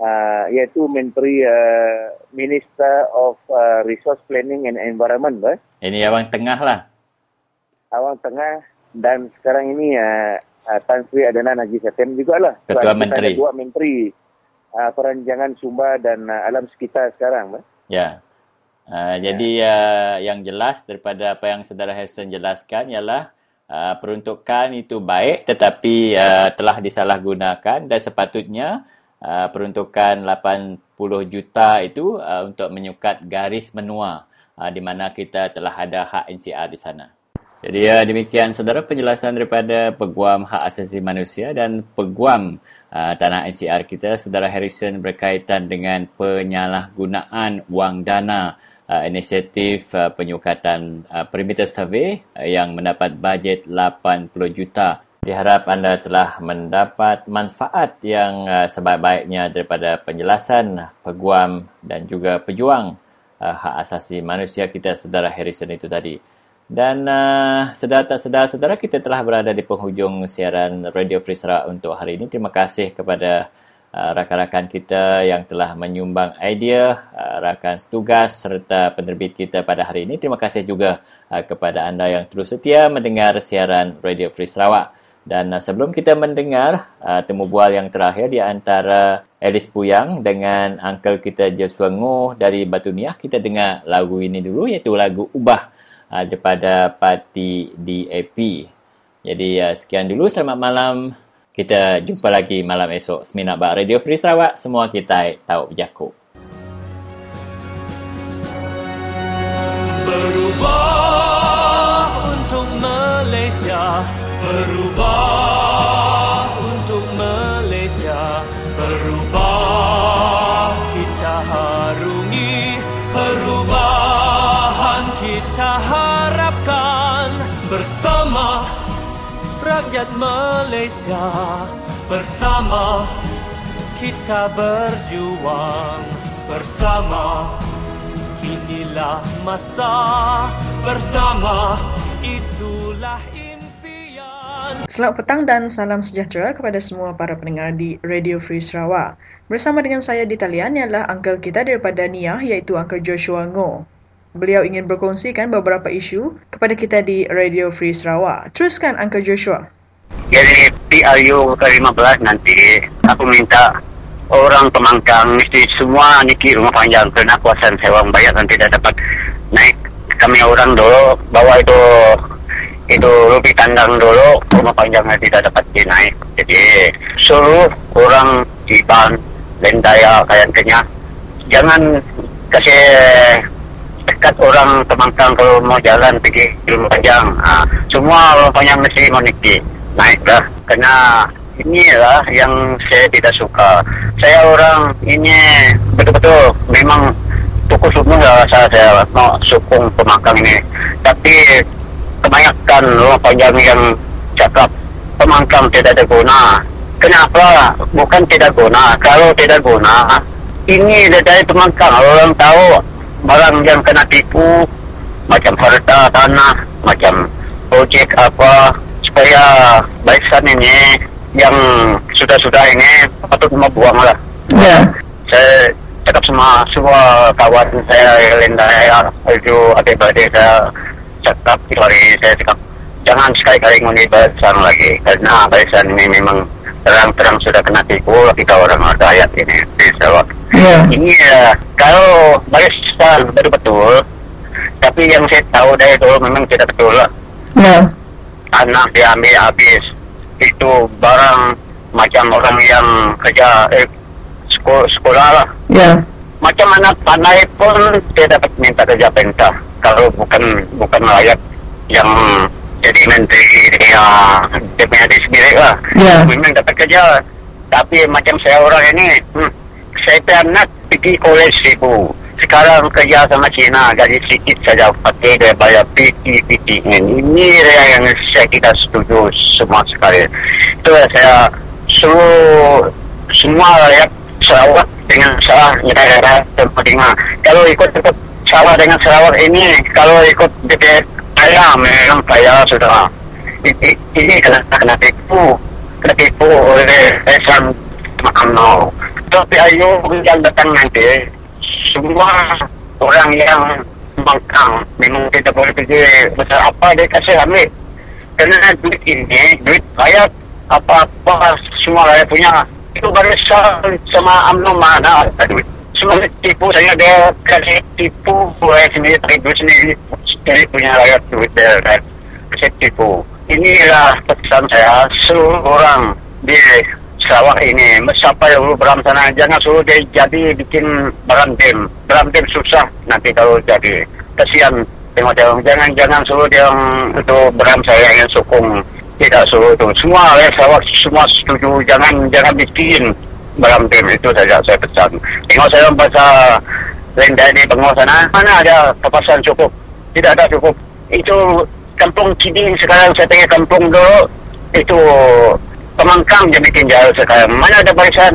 Uh, iaitu Menteri uh, Minister of uh, Resource Planning and Environment lah. Ini awang tengah lah. Awang Tengah dan sekarang ini uh, uh, Tan Sri Adnan Haji Satem juga lah. Ketua Sebab kita Menteri. Dua menteri uh, perancangan sumber dan uh, alam sekitar sekarang. Lah. Ya. Uh, Jadi uh, yang jelas daripada apa yang saudara Harrison jelaskan ialah uh, peruntukan itu baik tetapi uh, telah disalahgunakan dan sepatutnya uh, peruntukan 80 juta itu uh, untuk menyukat garis menua uh, di mana kita telah ada hak NCR di sana. Jadi ya demikian saudara penjelasan daripada Peguam Hak Asasi Manusia dan Peguam uh, Tanah NCR kita saudara Harrison berkaitan dengan penyalahgunaan wang dana uh, inisiatif uh, penyukatan uh, perimeter survey uh, yang mendapat bajet 80 juta. Diharap anda telah mendapat manfaat yang uh, sebaik-baiknya daripada penjelasan peguam dan juga pejuang uh, hak asasi manusia kita saudara Harrison itu tadi. Dan uh, sedar tak sedar saudara kita telah berada di penghujung siaran Radio Free Sarawak untuk hari ini. Terima kasih kepada uh, rakan-rakan kita yang telah menyumbang idea, uh, rakan setugas serta penerbit kita pada hari ini. Terima kasih juga uh, kepada anda yang terus setia mendengar siaran Radio Free Sarawak. Dan uh, sebelum kita mendengar uh, temu bual yang terakhir di antara Alice Puyang dengan uncle kita Joshua Ngoh dari Batu Niah, kita dengar lagu ini dulu iaitu lagu Ubah uh, daripada parti DAP. Jadi uh, sekian dulu selamat malam. Kita jumpa lagi malam esok Seminat Bak Radio Free Sarawak. Semua kita tahu berjakut. Berubah untuk Malaysia Berubah rakyat Malaysia Bersama kita berjuang Bersama Inilah masa bersama itulah impian Selamat petang dan salam sejahtera kepada semua para pendengar di Radio Free Sarawak. Bersama dengan saya di talian ialah uncle kita daripada Niah iaitu Uncle Joshua Ngo. Beliau ingin berkongsikan beberapa isu kepada kita di Radio Free Sarawak. Teruskan Uncle Joshua. Jadi PRU ke-15 nanti aku minta orang pemangkang mesti semua niki rumah panjang kerana kuasaan sewa bayar dan tidak dapat naik kami orang dulu bawa itu itu rupi kandang dulu rumah panjangnya tidak dapat dinaik jadi suruh orang Iban Lendaya kayak kenya jangan kasih dekat orang temangkang kalau mau jalan pergi rumah panjang. Ha, semua rumah panjang mesti moniki naik dah kena inilah yang saya tidak suka. Saya orang ini betul-betul memang pukul semua lah saya, saya mau sokong pemakang ini. Tapi kebanyakan rumah panjang yang cakap pemangkang tidak ada guna. Kenapa? Bukan tidak guna. Kalau tidak guna ini dari pemangkang orang tahu barang yang kena tipu macam harta tanah macam projek apa supaya barisan ini yang sudah-sudah ini patut membuang lah Ya. saya cakap sama semua kawan saya lain saya itu adik-adik saya cakap itu hari saya cakap jangan sekali-kali ngundi lagi karena barisan ini memang terang-terang sudah kena tipu kita orang rakyat ini Sarawak Ya. ini ya kalau barisan betul-betul tapi yang saya tahu dari dulu memang tidak betul lah Ya. anak diambil habis itu barang macam orang yang kerja eh, sekolah, sekolah lah Ya. macam anak pandai pun dia dapat minta kerja perintah kalau bukan bukan layak yang jadi menteri dia dia punya diri sendiri lah. Ya. memang dapat kerja. Tapi macam saya orang ini hmm, saya pernah pergi kolej ribu sekarang kerja sama Cina gaji sedikit saja. Pakai dia bayar PT PT ini dia yang saya tidak setuju semua sekali. Itu saya suruh semua rakyat Sarawak dengan salah negara tempat kalau ikut tetap salah dengan Sarawak ini kalau ikut DPR kaya memang kaya sudah. Ini, kena kena tipu. Kena tipu oleh Esan Makano tapi ayo yang datang nanti. Semua orang yang mangkang memang tidak boleh pergi. Besar apa dia kasih ambil? Kerana duit ini duit rakyat apa-apa semua rakyat punya. Itu barisan sama UMNO mana ada duit. Semua tipu saya dia kasih tipu rakyat sendiri tapi duit sendiri sendiri punya rakyat dia rakyat kasih tipu inilah pesan saya. Seluruh orang di Sarawak ini yang dulu beram sana jangan suruh dia jadi bikin berantem berantem susah nanti kalau jadi. Kasihan tengok tengok jangan jangan suruh dia itu beram saya yang sokong. Tidak suruh itu semua ya Sarawak semua setuju. Jangan jangan bikin berantem itu saja saya pesan. Tengok saya baca lain dari bengok sana. Mana ada kepasan cukup tidak ada cukup itu kampung Kiding sekarang saya tengok kampung dulu itu pemangkang dia bikin jalan sekarang. Mana ada barisan?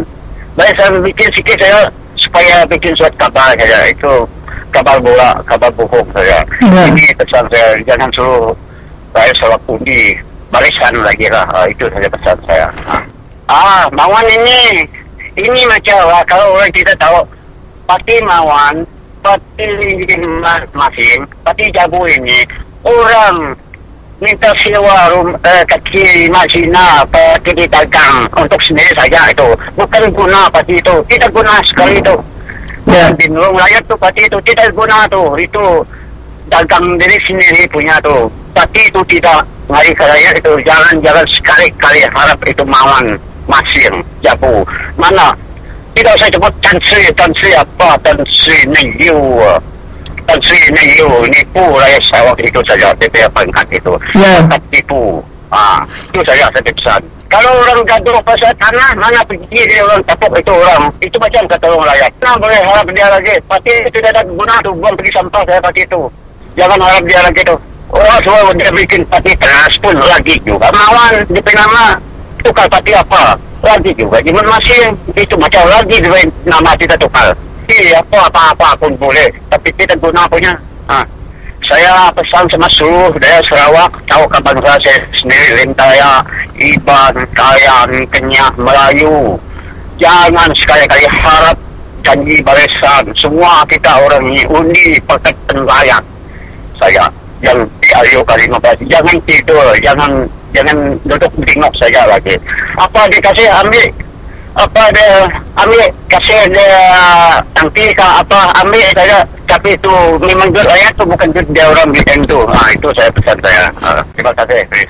Barisan bikin sikit saya supaya bikin suat kapal saja. Itu kapal bola, kapal buku saja. Ya. Ini pesan saya. Jangan suruh saya salah pundi barisan lagi lah. Ah, itu saja pesan saya. Ah, ah Mawan ini, ini macam lah, kalau orang kita tahu, Pati Mawan, Pati Masin, Pati Jabu ini, orang minta sewa rum, eh, kaki Masina pergi dagang untuk sendiri saja itu. Bukan guna pasti itu. Tidak guna sekali itu. Ya. di nurung rakyat tu pasti itu tidak guna tu. Itu dagang diri sendiri punya tu. Pasti itu tidak. Mari ke rakyat itu. Jangan jangan sekali-kali harap itu mawan. Masin jabu mana tidak saya sebut Tan Sri Tan Sri apa? Tan Sri Nengyu Tan Sri Nengyu nipu rakyat Sarawak itu saja DPR pangkat itu Ya. Tetap tipu ah itu saja saya pesan kalau orang gaduh pasal tanah mana pergi dia orang tapuk itu orang? Itu macam kata orang rakyat mana boleh harap dia lagi? Pasti tidak ada guna tu buang pergi sampah saya pasti itu jangan harap dia lagi tu. Orang semua dia bikin pati keras pun lagi juga. Mawan di penama tukar pati apa? Lagi juga di masing itu macam lagi dia nama kita tukar. Iya, apa apa-apa pun boleh. Tapi tidak guna punya. Ha. saya pesan sama seluruh daerah Sarawak. Tahu kapan saya sendiri Lentaya, Iban, Kayan, Kenyah, Melayu. Jangan sekali-kali harap janji barisan. Semua kita orang ini undi perkataan rakyat. Saya yang Ario kali 15 jangan tidur jangan jangan duduk bengok saja lagi. Apa dikasih ambil? Apa dia ambil? Kasih dia tangki ke apa ambil saja tapi itu memang duit rakyat tu bukan duit dia orang BN tu. Ha, itu saya pesan saya. Ha, terima kasih. Chris